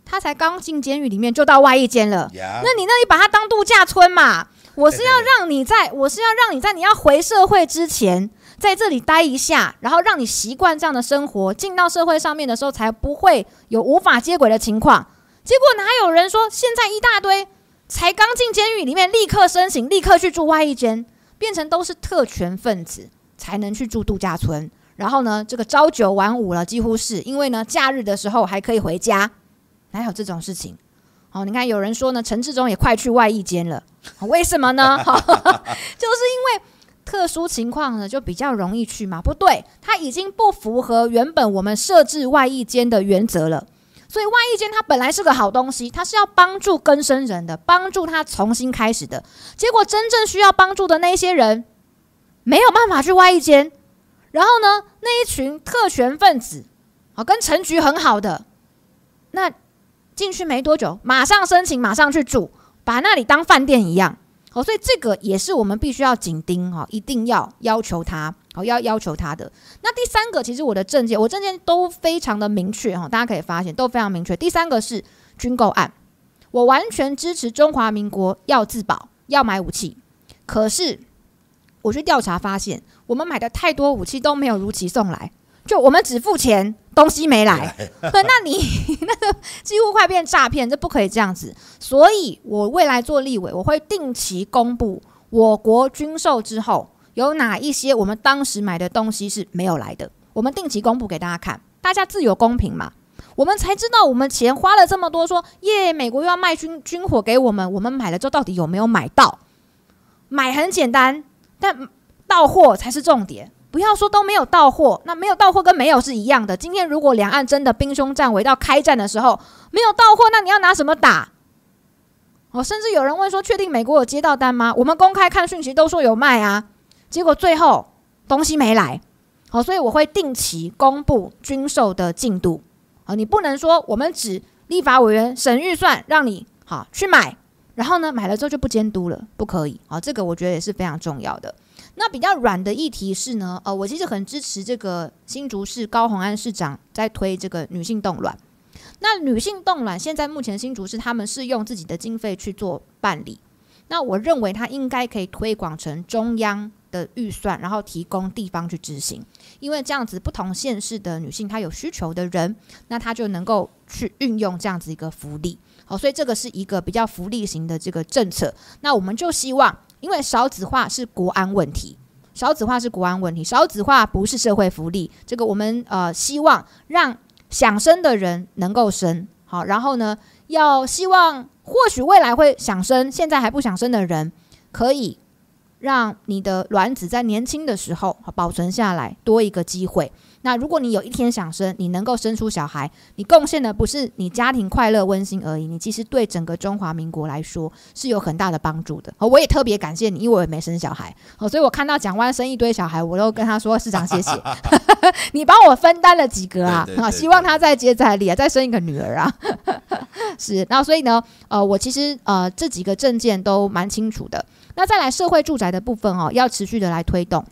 他才刚进监狱里面就到外衣间了.那你那里把它当度假村嘛？我是要让你在，我是要让你在你要回社会之前，在这里待一下，然后让你习惯这样的生活，进到社会上面的时候才不会有无法接轨的情况。结果哪有人说现在一大堆才刚进监狱里面立刻申请，立刻去住外一间，变成都是特权分子才能去住度假村，然后呢，这个朝九晚五了，几乎是因为呢，假日的时候还可以回家。哪有这种事情，哦，你看有人说呢，陈志忠也快去外役间了，为什么呢？就是因为特殊情况呢，就比较容易去嘛。不对，他已经不符合原本我们设置外役间的原则了。所以外役间它本来是个好东西，它是要帮助更生人的，帮助他重新开始的。结果真正需要帮助的那些人没有办法去外役监，然后呢，那一群特权分子啊，跟陈局很好的那。进去没多久，马上申请，马上去住，把那里当饭店一样。哦，所以这个也是我们必须要紧盯哈，一定要要求他，哦，要要求他的。那第三个，其实我的证件，我证件都非常的明确哈，大家可以发现都非常明确。第三个是军购案，我完全支持中华民国要自保，要买武器。可是我去调查发现，我们买的太多武器都没有如期送来。就我们只付钱，东西没来，那你 那个几乎快变诈骗，这不可以这样子。所以我未来做立委，我会定期公布我国军售之后有哪一些我们当时买的东西是没有来的，我们定期公布给大家看，大家自有公平嘛，我们才知道我们钱花了这么多，说耶，美国又要卖军军火给我们，我们买了之后到底有没有买到？买很简单，但到货才是重点。不要说都没有到货，那没有到货跟没有是一样的。今天如果两岸真的兵凶战危到开战的时候没有到货，那你要拿什么打？哦，甚至有人问说，确定美国有接到单吗？我们公开看讯息都说有卖啊，结果最后东西没来。好，所以我会定期公布军售的进度。啊，你不能说我们只立法委员审预算让你好去买，然后呢买了之后就不监督了，不可以。好，这个我觉得也是非常重要的。那比较软的议题是呢，呃，我其实很支持这个新竹市高虹安市长在推这个女性冻卵。那女性冻卵现在目前新竹市他们是用自己的经费去做办理，那我认为它应该可以推广成中央的预算，然后提供地方去执行，因为这样子不同县市的女性她有需求的人，那她就能够去运用这样子一个福利。好，所以这个是一个比较福利型的这个政策。那我们就希望。因为少子化是国安问题，少子化是国安问题，少子化不是社会福利。这个我们呃希望让想生的人能够生好，然后呢，要希望或许未来会想生，现在还不想生的人，可以让你的卵子在年轻的时候保存下来，多一个机会。那如果你有一天想生，你能够生出小孩，你贡献的不是你家庭快乐温馨而已，你其实对整个中华民国来说是有很大的帮助的。我也特别感谢你，因为我也没生小孩，所以我看到蒋万生一堆小孩，我都跟他说市长谢谢，你帮我分担了几个啊，啊，希望他再接再厉啊，再生一个女儿啊，是。那所以呢，呃，我其实呃这几个证件都蛮清楚的。那再来社会住宅的部分哦，要持续的来推动。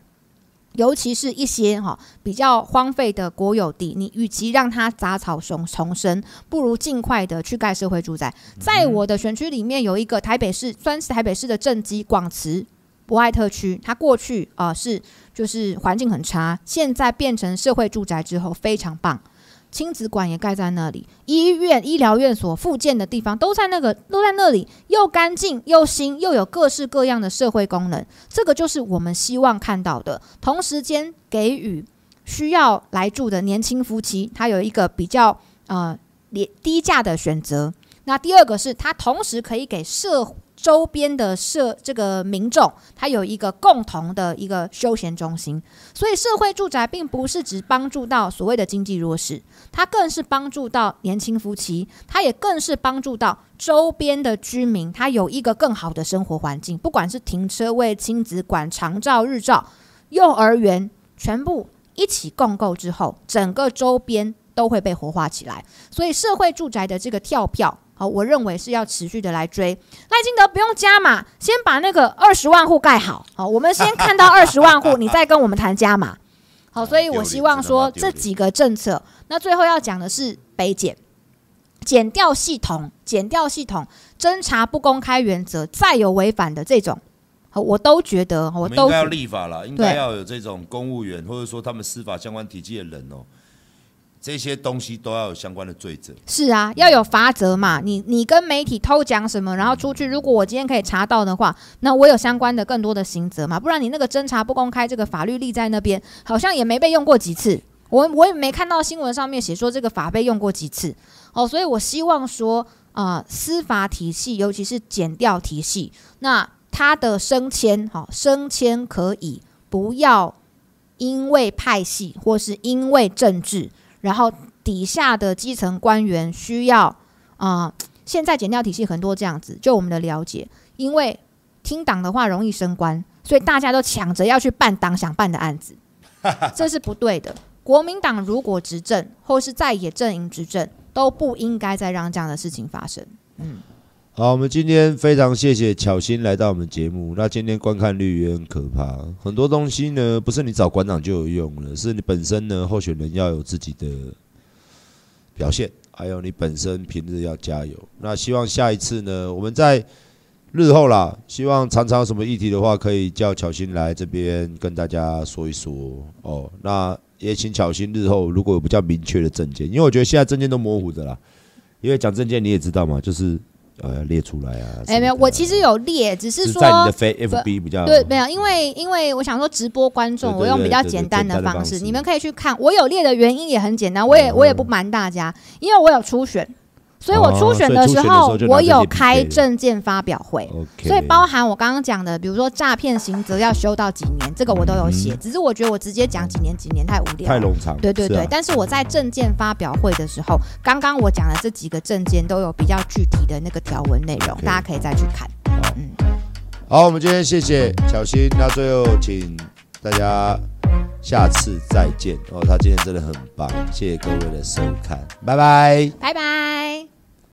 尤其是一些哈比较荒废的国有地，你与其让它杂草丛丛生，不如尽快的去盖社会住宅。在我的选区里面，有一个台北市，算是台北市的正基广慈博爱特区，它过去啊、呃、是就是环境很差，现在变成社会住宅之后非常棒。亲子馆也盖在那里，医院、医疗院所、复健的地方都在那个，都在那里，又干净又新，又有各式各样的社会功能。这个就是我们希望看到的。同时间给予需要来住的年轻夫妻，他有一个比较呃廉低价的选择。那第二个是，他同时可以给社。周边的社这个民众，他有一个共同的一个休闲中心，所以社会住宅并不是只帮助到所谓的经济弱势，它更是帮助到年轻夫妻，它也更是帮助到周边的居民，他有一个更好的生活环境，不管是停车位、亲子馆、长照、日照、幼儿园，全部一起共构之后，整个周边都会被活化起来，所以社会住宅的这个跳票。好，我认为是要持续的来追赖金德，不用加码，先把那个二十万户盖好。好，我们先看到二十万户，你再跟我们谈加码。好，所以我希望说这几个政策，那最后要讲的是北检减掉系统，减掉系统侦查不公开原则，再有违反的这种，我都觉得我都应该要立法了，应该要有这种公务员或者说他们司法相关体系的人哦。这些东西都要有相关的罪责。是啊，要有罚则嘛。你你跟媒体偷讲什么，然后出去，如果我今天可以查到的话，那我有相关的更多的刑责嘛。不然你那个侦查不公开，这个法律立在那边，好像也没被用过几次。我我也没看到新闻上面写说这个法被用过几次。哦，所以我希望说啊、司法体系，尤其是检调体系，那它的升迁，好、哦，升迁可以不要因为派系或是因为政治。然后底下的基层官员需要啊、呃，现在减掉体系很多这样子，就我们的了解，因为听党的话容易升官，所以大家都抢着要去办党想办的案子，这是不对的。国民党如果执政或是在野阵营执政，都不应该再让这样的事情发生。嗯。好，我们今天非常谢谢巧心来到我们节目。那今天观看率也很可怕，很多东西呢，不是你找馆长就有用了，是你本身呢，候选人要有自己的表现，还有你本身平日要加油。那希望下一次呢，我们在日后啦，希望常常有什么议题的话，可以叫巧心来这边跟大家说一说哦。那也请巧心日后如果有比较明确的证件，因为我觉得现在证件都模糊的啦，因为讲证件你也知道嘛，就是。呃，列出来啊！哎、欸，没有，我其实有列，只是说在你的非 FB 比较对，没有，因为因为我想说直播观众，我用比较简单的方式，你们可以去看。我有列的原因也很简单，我也我也不瞒大家，因为我有初选。所以我初选的时候，我有开证件发表会，所以包含我刚刚讲的，比如说诈骗刑责要修到几年，这个我都有写。只是我觉得我直接讲几年几年太无聊，太冗长。对对对，但是我在证件发表会的时候，刚刚我讲的这几个证件都有比较具体的那个条文内容，大家可以再去看。嗯，好，我们今天谢谢小新，那最后请大家下次再见哦。他今天真的很棒，谢谢各位的收看，拜拜，拜拜。